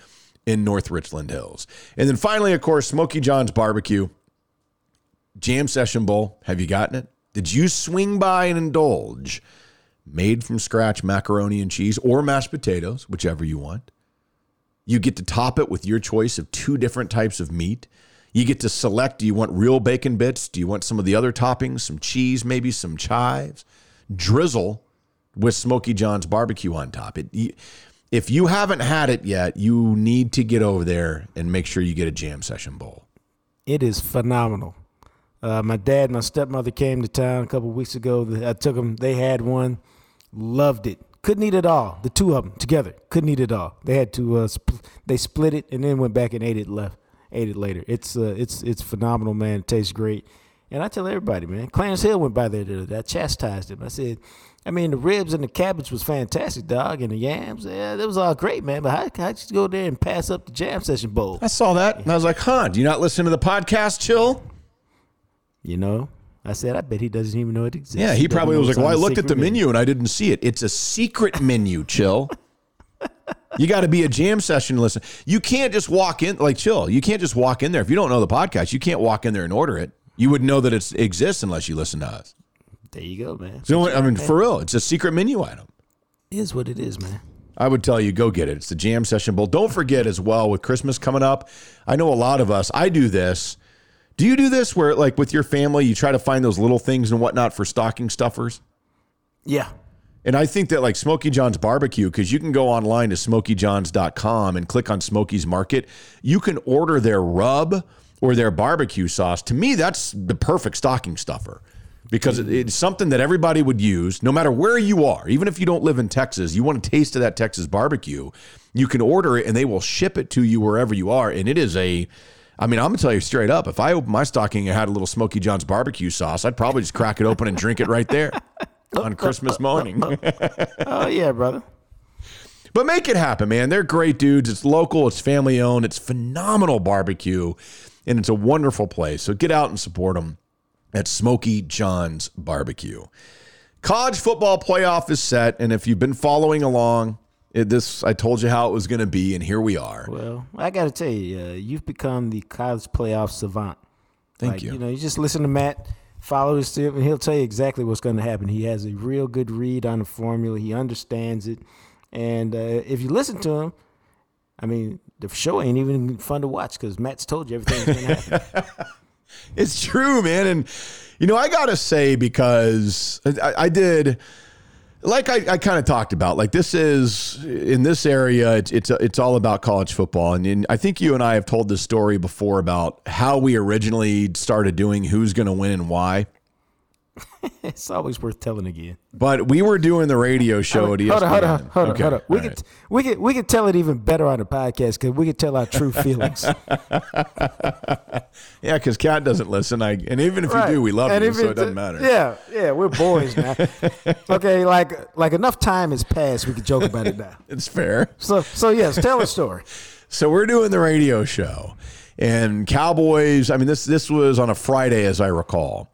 in North Richland Hills. And then finally, of course, Smokey John's Barbecue. Jam Session Bowl. Have you gotten it? Did you swing by and indulge? Made from scratch macaroni and cheese or mashed potatoes, whichever you want. You get to top it with your choice of two different types of meat. You get to select do you want real bacon bits? Do you want some of the other toppings, some cheese, maybe some chives? Drizzle with Smokey John's barbecue on top. It, if you haven't had it yet, you need to get over there and make sure you get a jam session bowl. It is phenomenal. Uh, my dad my stepmother came to town a couple weeks ago. I took them. They had one, loved it. Couldn't eat it all. The two of them together couldn't eat it all. They had to. Uh, sp- they split it and then went back and ate it. Left ate it later. It's uh, it's it's phenomenal, man. It tastes great. And I tell everybody, man. Clarence Hill went by there the other day. I chastised him. I said, I mean, the ribs and the cabbage was fantastic, dog, and the yams, yeah, that was all great, man. But how how'd you go there and pass up the jam session bowl? I saw that and I was like, huh, do you not listen to the podcast, Chill? You know, I said, I bet he doesn't even know it exists. Yeah, he doesn't probably was like, well, I looked at the secret menu and I didn't see it. It's a secret menu, Chill. You got to be a jam session listen. You can't just walk in like chill. You can't just walk in there if you don't know the podcast. You can't walk in there and order it. You wouldn't know that it exists unless you listen to us. There you go, man. So I mean, for real, it's a secret menu item. is what it is, man. I would tell you, go get it. It's the Jam Session Bowl. Don't forget as well with Christmas coming up. I know a lot of us. I do this. Do you do this where, like, with your family, you try to find those little things and whatnot for stocking stuffers? Yeah. And I think that like Smokey John's barbecue, because you can go online to smokeyjohns.com and click on Smoky's Market. You can order their rub or their barbecue sauce. To me, that's the perfect stocking stuffer because it- it's something that everybody would use no matter where you are. Even if you don't live in Texas, you want a taste of that Texas barbecue, you can order it and they will ship it to you wherever you are. And it is a I mean, I'm gonna tell you straight up. If I opened my stocking and had a little Smokey John's barbecue sauce, I'd probably just crack it open and drink it right there on Christmas morning. Oh yeah, brother. But make it happen, man. They're great dudes. It's local, it's family owned, it's phenomenal barbecue, and it's a wonderful place. So get out and support them at Smokey John's Barbecue. College football playoff is set, and if you've been following along, it, this I told you how it was going to be, and here we are. Well, I got to tell you, uh, you've become the college playoff savant. Thank Like, you. You know, you just listen to Matt, follow his tip, and he'll tell you exactly what's going to happen. He has a real good read on the formula. He understands it, and uh, if you listen to him, I mean, the show ain't even fun to watch because Matt's told you everything's going to happen. It's true, man. And, you know, I got to say, because I, I did, like I, I kind of talked about, like this is in this area, it's, it's, it's all about college football. And, and I think you and I have told this story before about how we originally started doing who's going to win and why. it's always worth telling again. But we were doing the radio show at ESPN. Hold on, hold on, hold on, Okay, hold on. We all could right. we could we could tell it even better on the podcast because we could tell our true feelings. Yeah, because Kat doesn't listen. I and even if Right. you do, we love And you, so it doesn't matter. Yeah, yeah, we're boys now. okay, like like enough time has passed, we can joke about it now. It's fair. So so yes, tell a story. So we're doing the radio show, and Cowboys. I mean, this this was on a Friday, as I recall.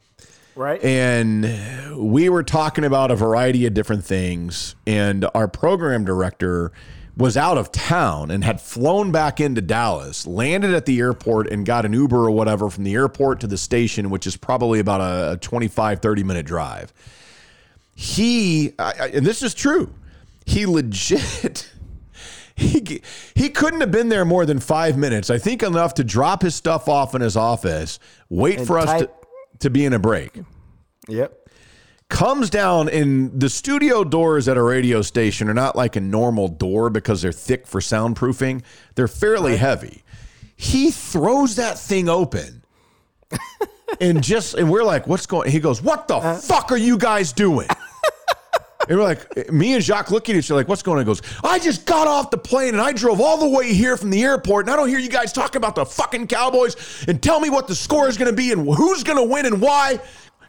Right. And we were talking about a variety of different things, and our program director was out of town and had flown back into Dallas, landed at the airport, and got an Uber or whatever from the airport to the station, which is probably about a 25, 30 minute drive. He, and this is true, he legit. He, he couldn't have been there more than five minutes. I think enough to drop his stuff off in his office, wait And for us type- to be in a break Yep. comes down and the studio doors at a radio station are not like a normal door because they're thick for soundproofing. They're fairly heavy. He throws that thing open. and just and we're like, what's going he goes, What the uh. fuck are you guys doing? And we're like, me and Jacques looking at each other like, what's going on? He goes, I just got off the plane and I drove all the way here from the airport and I don't hear you guys talking about the fucking Cowboys and tell me what the score is going to be and who's going to win and why.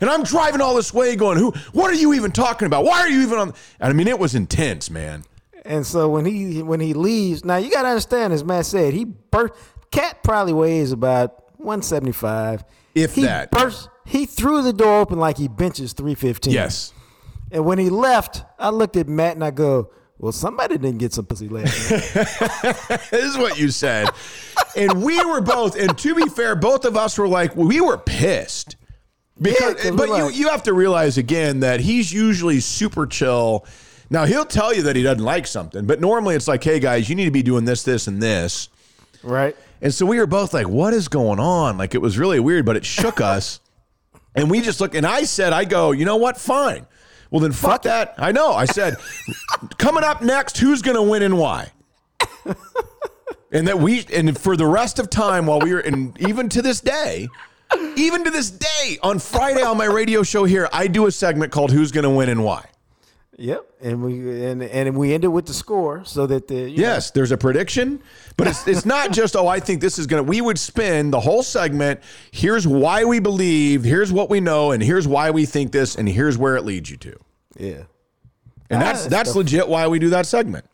And I'm driving all this way going, who, what are you even talking about? Why are you even on? And I mean, it was intense, man. And so when he when he leaves, now you got to understand, as Matt said, he burst. Cat probably weighs about one seventy five. If he that. burst, he threw the door open like he benches three fifteen. Yes. And when he left, I looked at Matt and I go, "Well, somebody didn't get some pussy last night." this is what you said. and we were both, and to be fair, both of us were like, we were pissed. Because, Yeah, but you, like- you have to realize again that he's usually super chill. Now he'll tell you that he doesn't like something, but normally it's like, hey guys, you need to be doing this, this, and this. right? And so we were both like, what is going on? Like it was really weird, but it shook us. And we just looked, and I said, I go, you know what? Fine. Well, then fuck that. I know. I said, coming up next, who's going to win and why? And that we, and for the rest of time while we were, and even to this day, even to this day, on Friday on my radio show here, I do a segment called Who's Going to Win and Why. Yep. And we and and we ended with the score so that the you know, Yes, there's a prediction, but it's it's not just oh I think this is gonna. We would spin the whole segment. Here's why we believe. Here's what we know, and here's why we think this, and here's where it leads you to. yeah. And that's that's that's legit why we do that segment.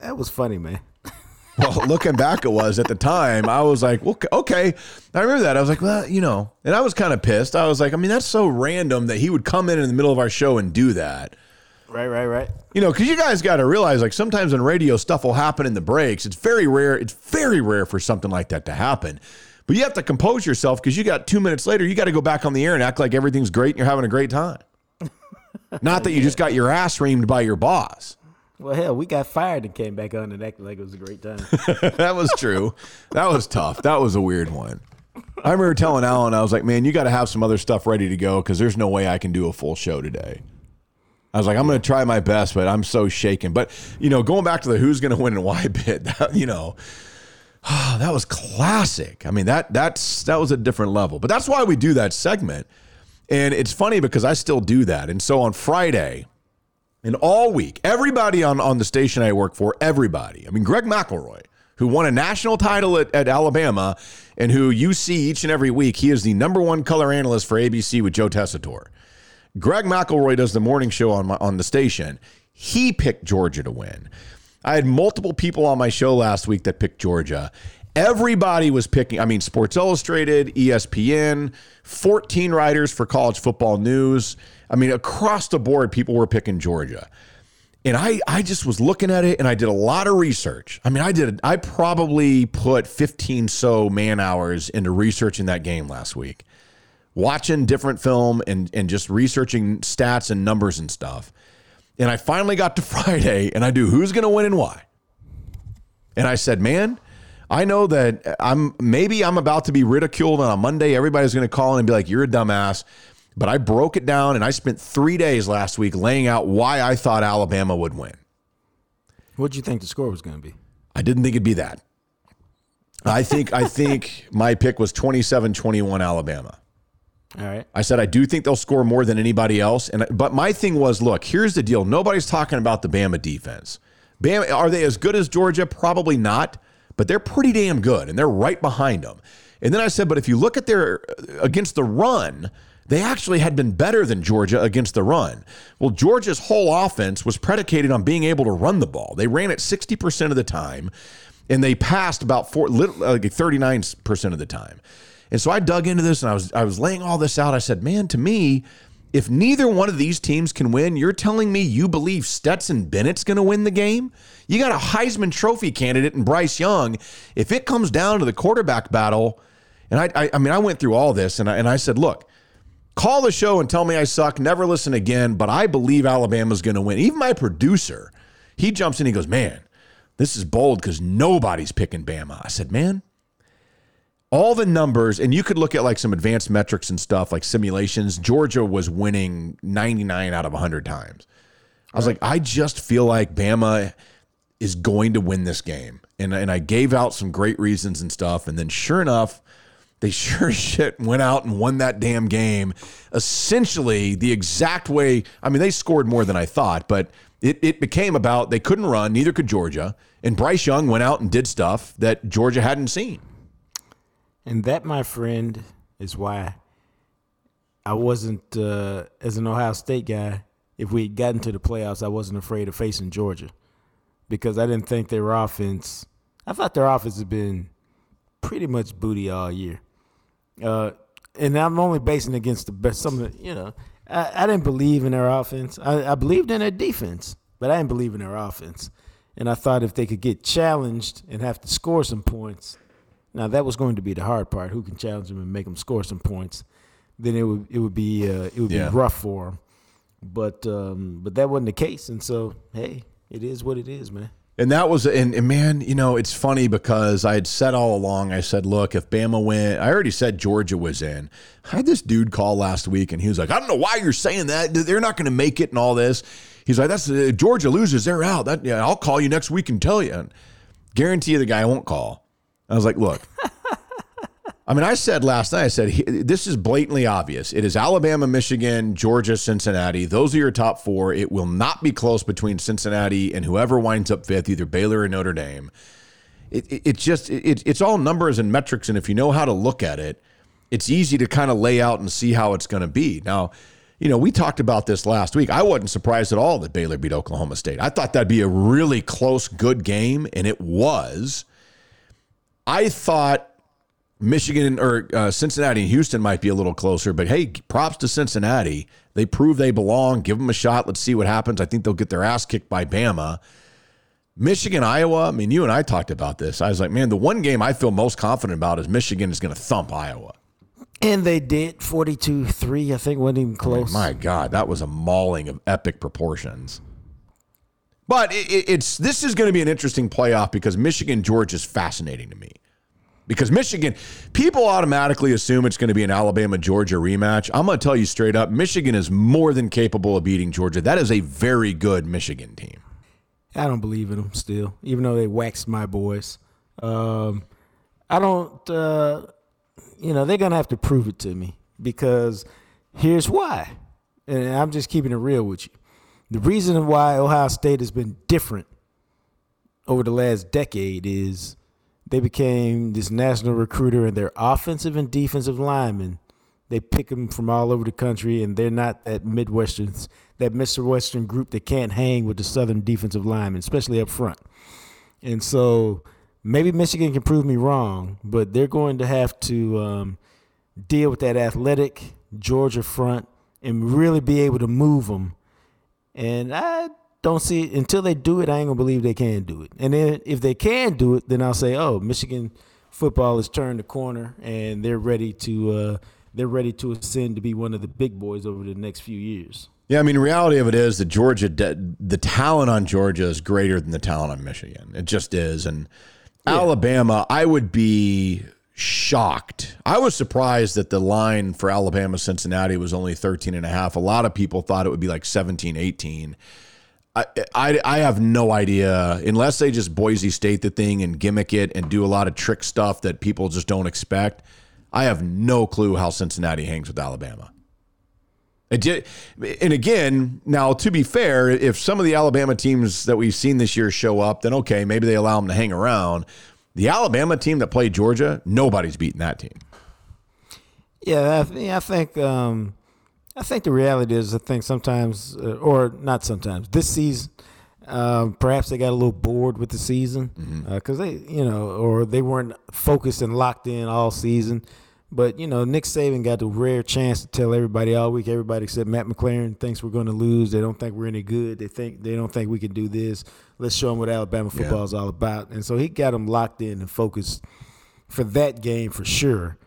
That was funny, man. Well, looking back, it was at the time. I was like, well, okay. I remember that. I was like, well, you know, and I was kind of pissed. I was like, I mean, that's so random that he would come in in the middle of our show and do that. Right, right, right. You know, because you guys got to realize, like, sometimes on radio, stuff will happen in the breaks. It's very rare. It's very rare for something like that to happen. But you have to compose yourself because you got two minutes later, you got to go back on the air and act like everything's great and you're having a great time. Not that you just got your ass reamed by your boss. Well, hell, we got fired and came back on and acted like it was a great time. that was true. That was tough. That was a weird one. I remember telling Alan, I was like, man, you got to have some other stuff ready to go because there's no way I can do a full show today. I was like, I'm going to try my best, but I'm so shaken. But, you know, going back to the who's going to win and why bit, that, you know, that was classic. I mean, that that's that was a different level. But that's why we do that segment. And it's funny because I still do that. And so on Friday, and all week, everybody on, on the station I work for, everybody. I mean, Greg McElroy, who won a national title at, at Alabama and who you see each and every week, he is the number one color analyst for ABC with Joe Tessitore. Greg McElroy does the morning show on my, on the station. He picked Georgia to win. I had multiple people on my show last week that picked Georgia. Everybody was picking, I mean, Sports Illustrated, ESPN, 14 writers for college football news. I mean, across the board, people were picking Georgia. And I, I just was looking at it and I did a lot of research. I mean, I did, I probably put 15 so man hours into researching that game last week, watching different film and, and just researching stats and numbers and stuff. And I finally got to Friday and I do who's going to win and why. And I said, man, I know that I'm maybe I'm about to be ridiculed on a Monday. Everybody's going to call in and be like, you're a dumbass. But I broke it down and I spent three days last week laying out why I thought Alabama would win. What did you think the score was going to be? I didn't think it'd be that. I think I think my pick was 27-21 Alabama. All right. I said I do think they'll score more than anybody else. And but my thing was, look, here's the deal. Nobody's talking about the Bama defense. Bama are they as good as Georgia? Probably not, but they're pretty damn good, and they're right behind them. And then I said, but if you look at their uh, against the run, they actually had been better than Georgia against the run. Well, Georgia's whole offense was predicated on being able to run the ball. They ran it 60% of the time. and they passed about four, uh, like 39% of the time. And so I dug into this and I was I was laying all this out. I said, man, to me, if neither one of these teams can win, you're telling me you believe Stetson Bennett's going to win the game? You got a Heisman Trophy candidate in Bryce Young. If it comes down to the quarterback battle, and I, I, I mean, I went through all this and I, and I said, look, call the show and tell me I suck. Never listen again. But I believe Alabama's going to win. Even my producer, he jumps in. He goes, man, this is bold because nobody's picking Bama. I said, man, all the numbers, and you could look at like some advanced metrics and stuff like simulations. Georgia was winning 99 out of 100 times. I was like, I just feel like Bama is going to win this game. And, and I gave out some great reasons and stuff. And then sure enough, they sure shit went out and won that damn game. Essentially, the exact way. I mean, they scored more than I thought, but it, it became about they couldn't run, neither could Georgia. And Bryce Young went out and did stuff that Georgia hadn't seen. And that, my friend, is why I wasn't, uh, as an Ohio State guy, if we had gotten to the playoffs, I wasn't afraid of facing Georgia because I didn't think their offense, I thought their offense had been pretty much booty all year. Uh, and I'm only basing against the best, some of the, you know, I, I didn't believe in their offense. I, I believed in their defense, but I didn't believe in their offense. And I thought if they could get challenged and have to score some points, now that was going to be the hard part. Who can challenge them and make them score some points? Then it would it would be uh, it would Yeah. be rough for them. But um, but that wasn't the case, and so hey, it is what it is, man. And that was, and, and man, you know, it's funny because I had said all along, I said, look, if Bama went, I already said Georgia was in. I had this dude call last week and he was like, I don't know why you're saying that. They're not going to make it and all this. He's like, that's uh, Georgia loses, they're out. That, yeah, I'll call you next week and tell you. And guarantee you the guy won't call. I was like, look, I mean, I said last night, I said, this is blatantly obvious. It is Alabama, Michigan, Georgia, Cincinnati. Those are your top four. It will not be close between Cincinnati and whoever winds up fifth, either Baylor or Notre Dame. It, it, it's just, it, it's all numbers and metrics. And if you know how to look at it, it's easy to kind of lay out and see how it's going to be. Now, you know, we talked about this last week. I wasn't surprised at all that Baylor beat Oklahoma State. I thought that'd be a really close, good game, and it was. I thought Michigan or uh, Cincinnati and Houston might be a little closer, but hey, props to Cincinnati. They prove they belong. Give them a shot. Let's see what happens. I think they'll get their ass kicked by Bama. Michigan, Iowa. I mean, you and I talked about this. I was like, man, the one game I feel most confident about is Michigan is going to thump Iowa. And they did 42-3. I think wasn't even close. My God, that was a mauling of epic proportions. But it, it- it's this is going to be an interesting playoff because Michigan Georgia is fascinating to me. Because Michigan, people automatically assume it's going to be an Alabama Georgia rematch. I'm going to tell you straight up, Michigan is more than capable of beating Georgia. That is a very good Michigan team. I don't believe in them still, even though they waxed my boys. Um, I don't, uh, you know, they're going to have to prove it to me because here's why. And I'm just keeping it real with you. The reason why Ohio State has been different over the last decade is they became this national recruiter and their offensive and defensive linemen they pick them from all over the country, and they're not that Midwestern, that Midwestern group that can't hang with the Southern defensive linemen, especially up front. And so maybe Michigan can prove me wrong, but they're going to have to um, deal with that athletic Georgia front and really be able to move them. And I don't see it until they do it. I ain't gonna believe they can do it. And then if they can do it, then I'll say, oh, Michigan football has turned the corner and they're ready to uh, they're ready to ascend to be one of the big boys over the next few years. Yeah, I mean, reality of it is that Georgia, the talent on Georgia is greater than the talent on Michigan. It just is. And Alabama, I would be shocked. I was surprised that the line for Alabama Cincinnati was only 13 and a half. A lot of people thought it would be like 17, 18. I, I, I have no idea unless they just Boise State the thing and gimmick it and do a lot of trick stuff that people just don't expect. I have no clue how Cincinnati hangs with Alabama. It did, and again, now to be fair, if some of the Alabama teams that we've seen this year show up, then okay, maybe they allow them to hang around. The Alabama team that played Georgia, nobody's beating that team. Yeah, I, th- I think um, I think the reality is I think sometimes uh, or not sometimes this season Um, perhaps they got a little bored with the season because Mm-hmm. they, you know, or they weren't focused and locked in all season. But you know, Nick Saban got the rare chance to tell everybody all week, everybody except Matt McLaren thinks we're going to lose. They don't think we're any good. They think they don't think we can do this. Let's show them what Alabama football is all about. And so he got them locked in and focused for that game for sure.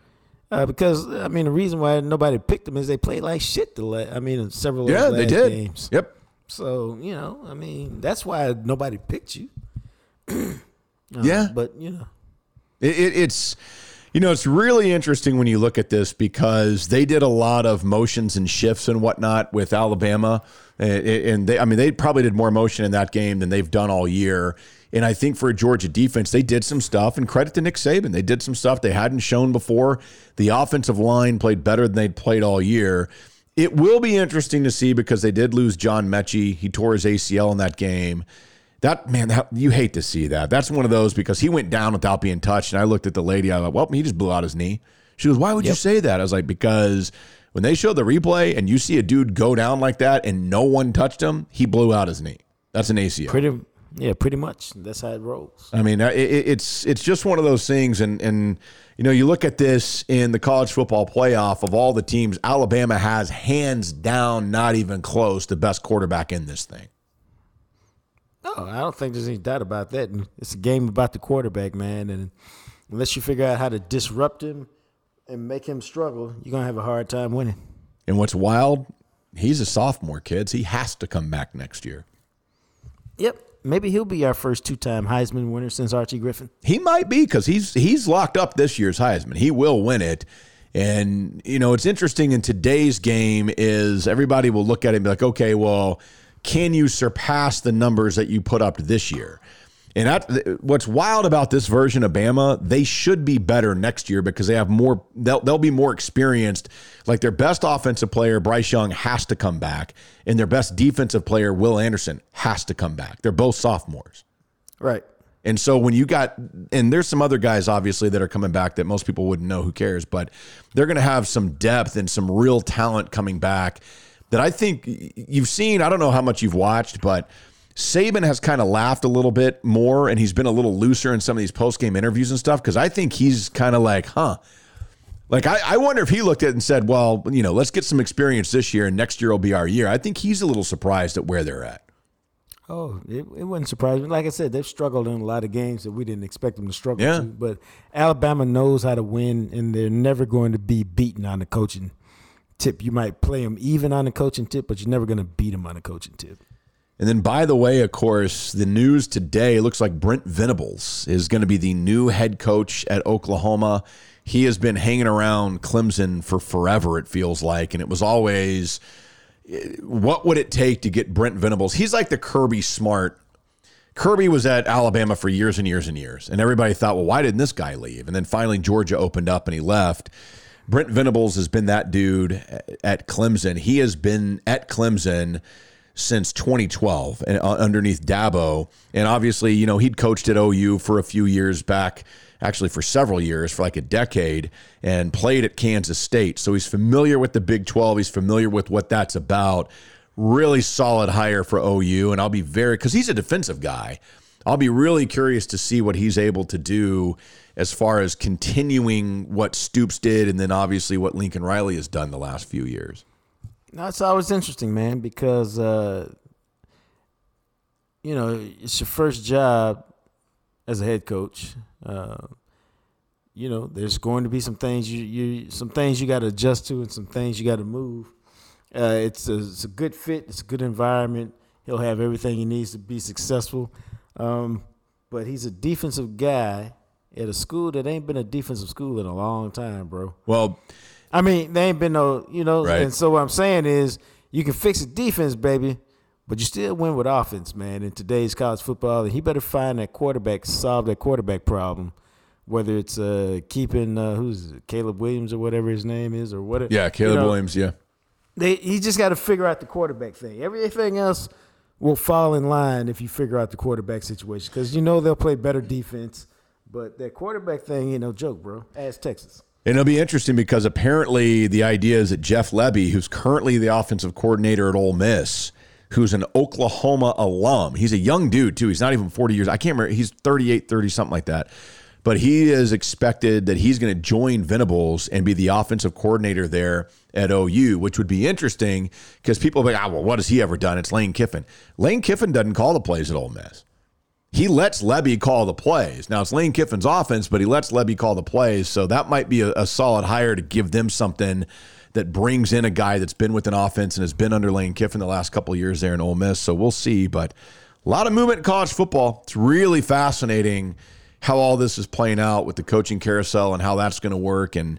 Uh, because I mean, the reason why nobody picked them is they played like shit. The la- I mean, in several of Yeah, the they did. games. Yep. So you know, I mean, that's why nobody picked you. Uh, Yeah. but you know, It, it, it's you know it's really interesting when you look at this because they did a lot of motions and shifts and whatnot with Alabama, and, they I mean they probably did more motion in that game than they've done all year. And I think for a Georgia defense, they did some stuff. And credit to Nick Saban, they did some stuff they hadn't shown before. The offensive line played better than they'd played all year. It will be interesting to see because they did lose John Metchie. He tore his ACL in that game. That man, that, you hate to see that. That's one of those because he went down without being touched. And I looked at the lady. I was like, well, he just blew out his knee. She goes, why would you say that? I was like, because when they show the replay and you see a dude go down like that and no one touched him, he blew out his knee. That's an ACL. pretty yeah, pretty much. That's how it rolls. I mean, it- it's it's just one of those things, and and you know, you look at this in the college football playoff of all the teams, Alabama has hands down, not even close, the best quarterback in this thing. No, I don't think there's any doubt about that. And it's a game about the quarterback, man. And unless you figure out how to disrupt him and make him struggle, you're gonna have a hard time winning. And what's wild, he's a sophomore, kids. He has to come back next year. Yep. Maybe he'll be our first two-time Heisman winner since Archie Griffin. He might be because he's he's locked up this year's Heisman. He will win it. And you know, it's interesting in today's game is everybody will look at it and be like, okay, well, can you surpass the numbers that you put up this year? And that, what's wild about this version of Bama, they should be better next year because they have more. They'll they'll be more experienced. Like their best offensive player, Bryce Young, has to come back, and their best defensive player, Will Anderson, has to come back. They're both sophomores. Right. And so when you got, and there's some other guys obviously that are coming back that most people wouldn't know, who cares, but they're going to have some depth and some real talent coming back that I think you've seen. I don't know how much you've watched, but Saban has kind of laughed a little bit more and he's been a little looser in some of these post game interviews and stuff because I think he's kind of like, huh. Like, I, I wonder if he looked at it and said, well, you know, let's get some experience this year and next year will be our year. I think he's a little surprised at where they're at. Oh, it, it wouldn't surprise me. Like I said, they've struggled in a lot of games that we didn't expect them to struggle Yeah. to. But Alabama knows how to win, and they're never going to be beaten on the coaching tip. You might play them even on a coaching tip, but you're never going to beat them on a coaching tip. And then, by the way, of course, the news today looks like Brent Venables is going to be the new head coach at Oklahoma. He has been hanging around Clemson for forever, it feels like. And it was always, eh, what would it take to get Brent Venables? He's like the Kirby Smart. Kirby was at Alabama for years and years and years. And everybody thought, well, why didn't this guy leave? And then finally, Georgia opened up and he left. Brent Venables has been that dude at Clemson. He has been at Clemson since 2012 and uh, underneath Dabo. And obviously, you know, he'd coached at OU for a few years back, actually for several years, for like a decade, and played at Kansas State. So he's familiar with the Big 12. He's familiar with what that's about. Really solid hire for OU. And I'll be very, because he's a defensive guy. I'll be really curious to see what he's able to do as far as continuing what Stoops did and then obviously what Lincoln Riley has done the last few years. That's always interesting, man, because uh, you know it's your first job as a head coach. Uh, you know, there's going to be some things you, you some things you got to adjust to, and some things you got to move. Uh, it's a it's a good fit. It's a good environment. He'll have everything he needs to be successful. Um, but he's a defensive guy at a school that ain't been a defensive school in a long time, bro. Well, I mean, they ain't been no, you know. Right. And so what I'm saying is, you can fix the defense, baby, but you still win with offense, man. In today's college football, and he better find that quarterback, solve that quarterback problem. Whether it's uh, keeping uh, who's it, Caleb Williams or whatever his name is, or whatever. yeah, Caleb you know, Williams, yeah. They, he just got to figure out the quarterback thing. Everything else will fall in line if you figure out the quarterback situation, because you know they'll play better defense. But that quarterback thing ain't no joke, bro. Ask Texas. And it'll be interesting because apparently the idea is that Jeff Lebby, who's currently the offensive coordinator at Ole Miss, who's an Oklahoma alum. He's a young dude, too. He's not even 40 years. I can't remember. He's 38, 30, something like that. But he is expected that he's going to join Venables and be the offensive coordinator there at OU, which would be interesting because people like, ah, well, what has he ever done? It's Lane Kiffin. Lane Kiffin doesn't call the plays at Ole Miss. He lets Lebby call the plays. Now it's Lane Kiffin's offense, but he lets Lebby call the plays. So that might be a, a solid hire to give them something that brings in a guy that's been with an offense and has been under Lane Kiffin the last couple years there in Ole Miss. So we'll see. But a lot of movement in college football. It's really fascinating how all this is playing out with the coaching carousel and how that's going to work. And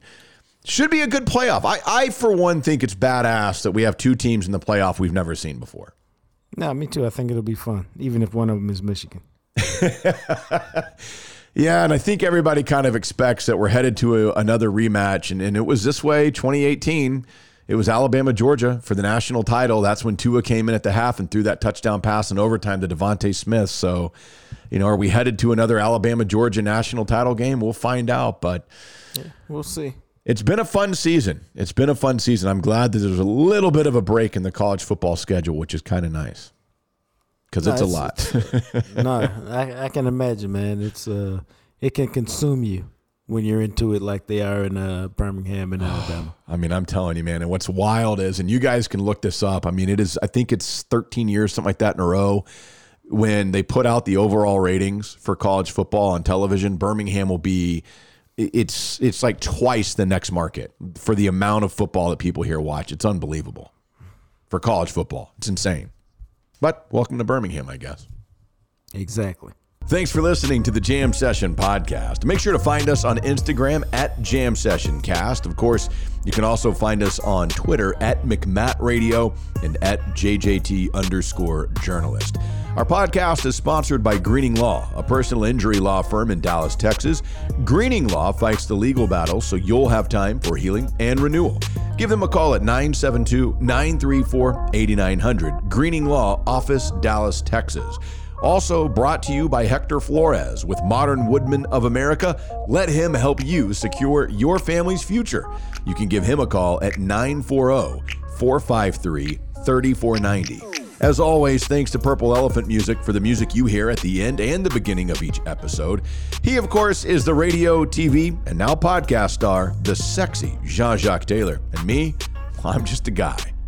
should be a good playoff. I, I, for one, think it's badass that we have two teams in the playoff we've never seen before. No, me too. I think it'll be fun, even if one of them is Michigan. yeah, and I think everybody kind of expects that we're headed to a, another rematch, and, and it was this way 2018. It was Alabama Georgia for the national title. That's when Tua came in at the half and threw that touchdown pass in overtime to DeVonta Smith. So, you know, are we headed to another Alabama Georgia national title game? We'll find out, but yeah, we'll see. It's been a fun season. It's been a fun season. I'm glad that there's a little bit of a break in the college football schedule, which is kind of nice because no, it's, it's, a lot. no, I, I, can imagine, man. It's uh, it can consume you when you're into it like they are in uh, Birmingham and Alabama. I mean, I'm telling you, man. And what's wild is, and you guys can look this up. I mean, it is. I think it's 13 years, something like that, in a row. When they put out the overall ratings for college football on television, Birmingham will be it's it's like twice the next market for the amount of football that people here watch. It's unbelievable for college football. It's insane. But welcome to Birmingham, I guess. Exactly. Thanks for listening to the Jam Session podcast. Make sure to find us on Instagram at Jam Session Cast. Of course, you can also find us on Twitter at McMatt Radio and at JJT underscore journalist. Our podcast is sponsored by Greening Law, a personal injury law firm in Dallas, Texas. Greening Law fights the legal battle so you'll have time for healing and renewal. Give them a call at 972 934 8900. Greening Law, Office, Dallas, Texas. Also brought to you by Hector Flores with Modern Woodmen of America. Let him help you secure your family's future. You can give him a call at 940 453 3490. As always, thanks to Purple Elephant Music for the music you hear at the end and the beginning of each episode. He, of course, is the radio, TV, and now podcast star, the sexy Jean Jacques Taylor. And me, I'm just a guy.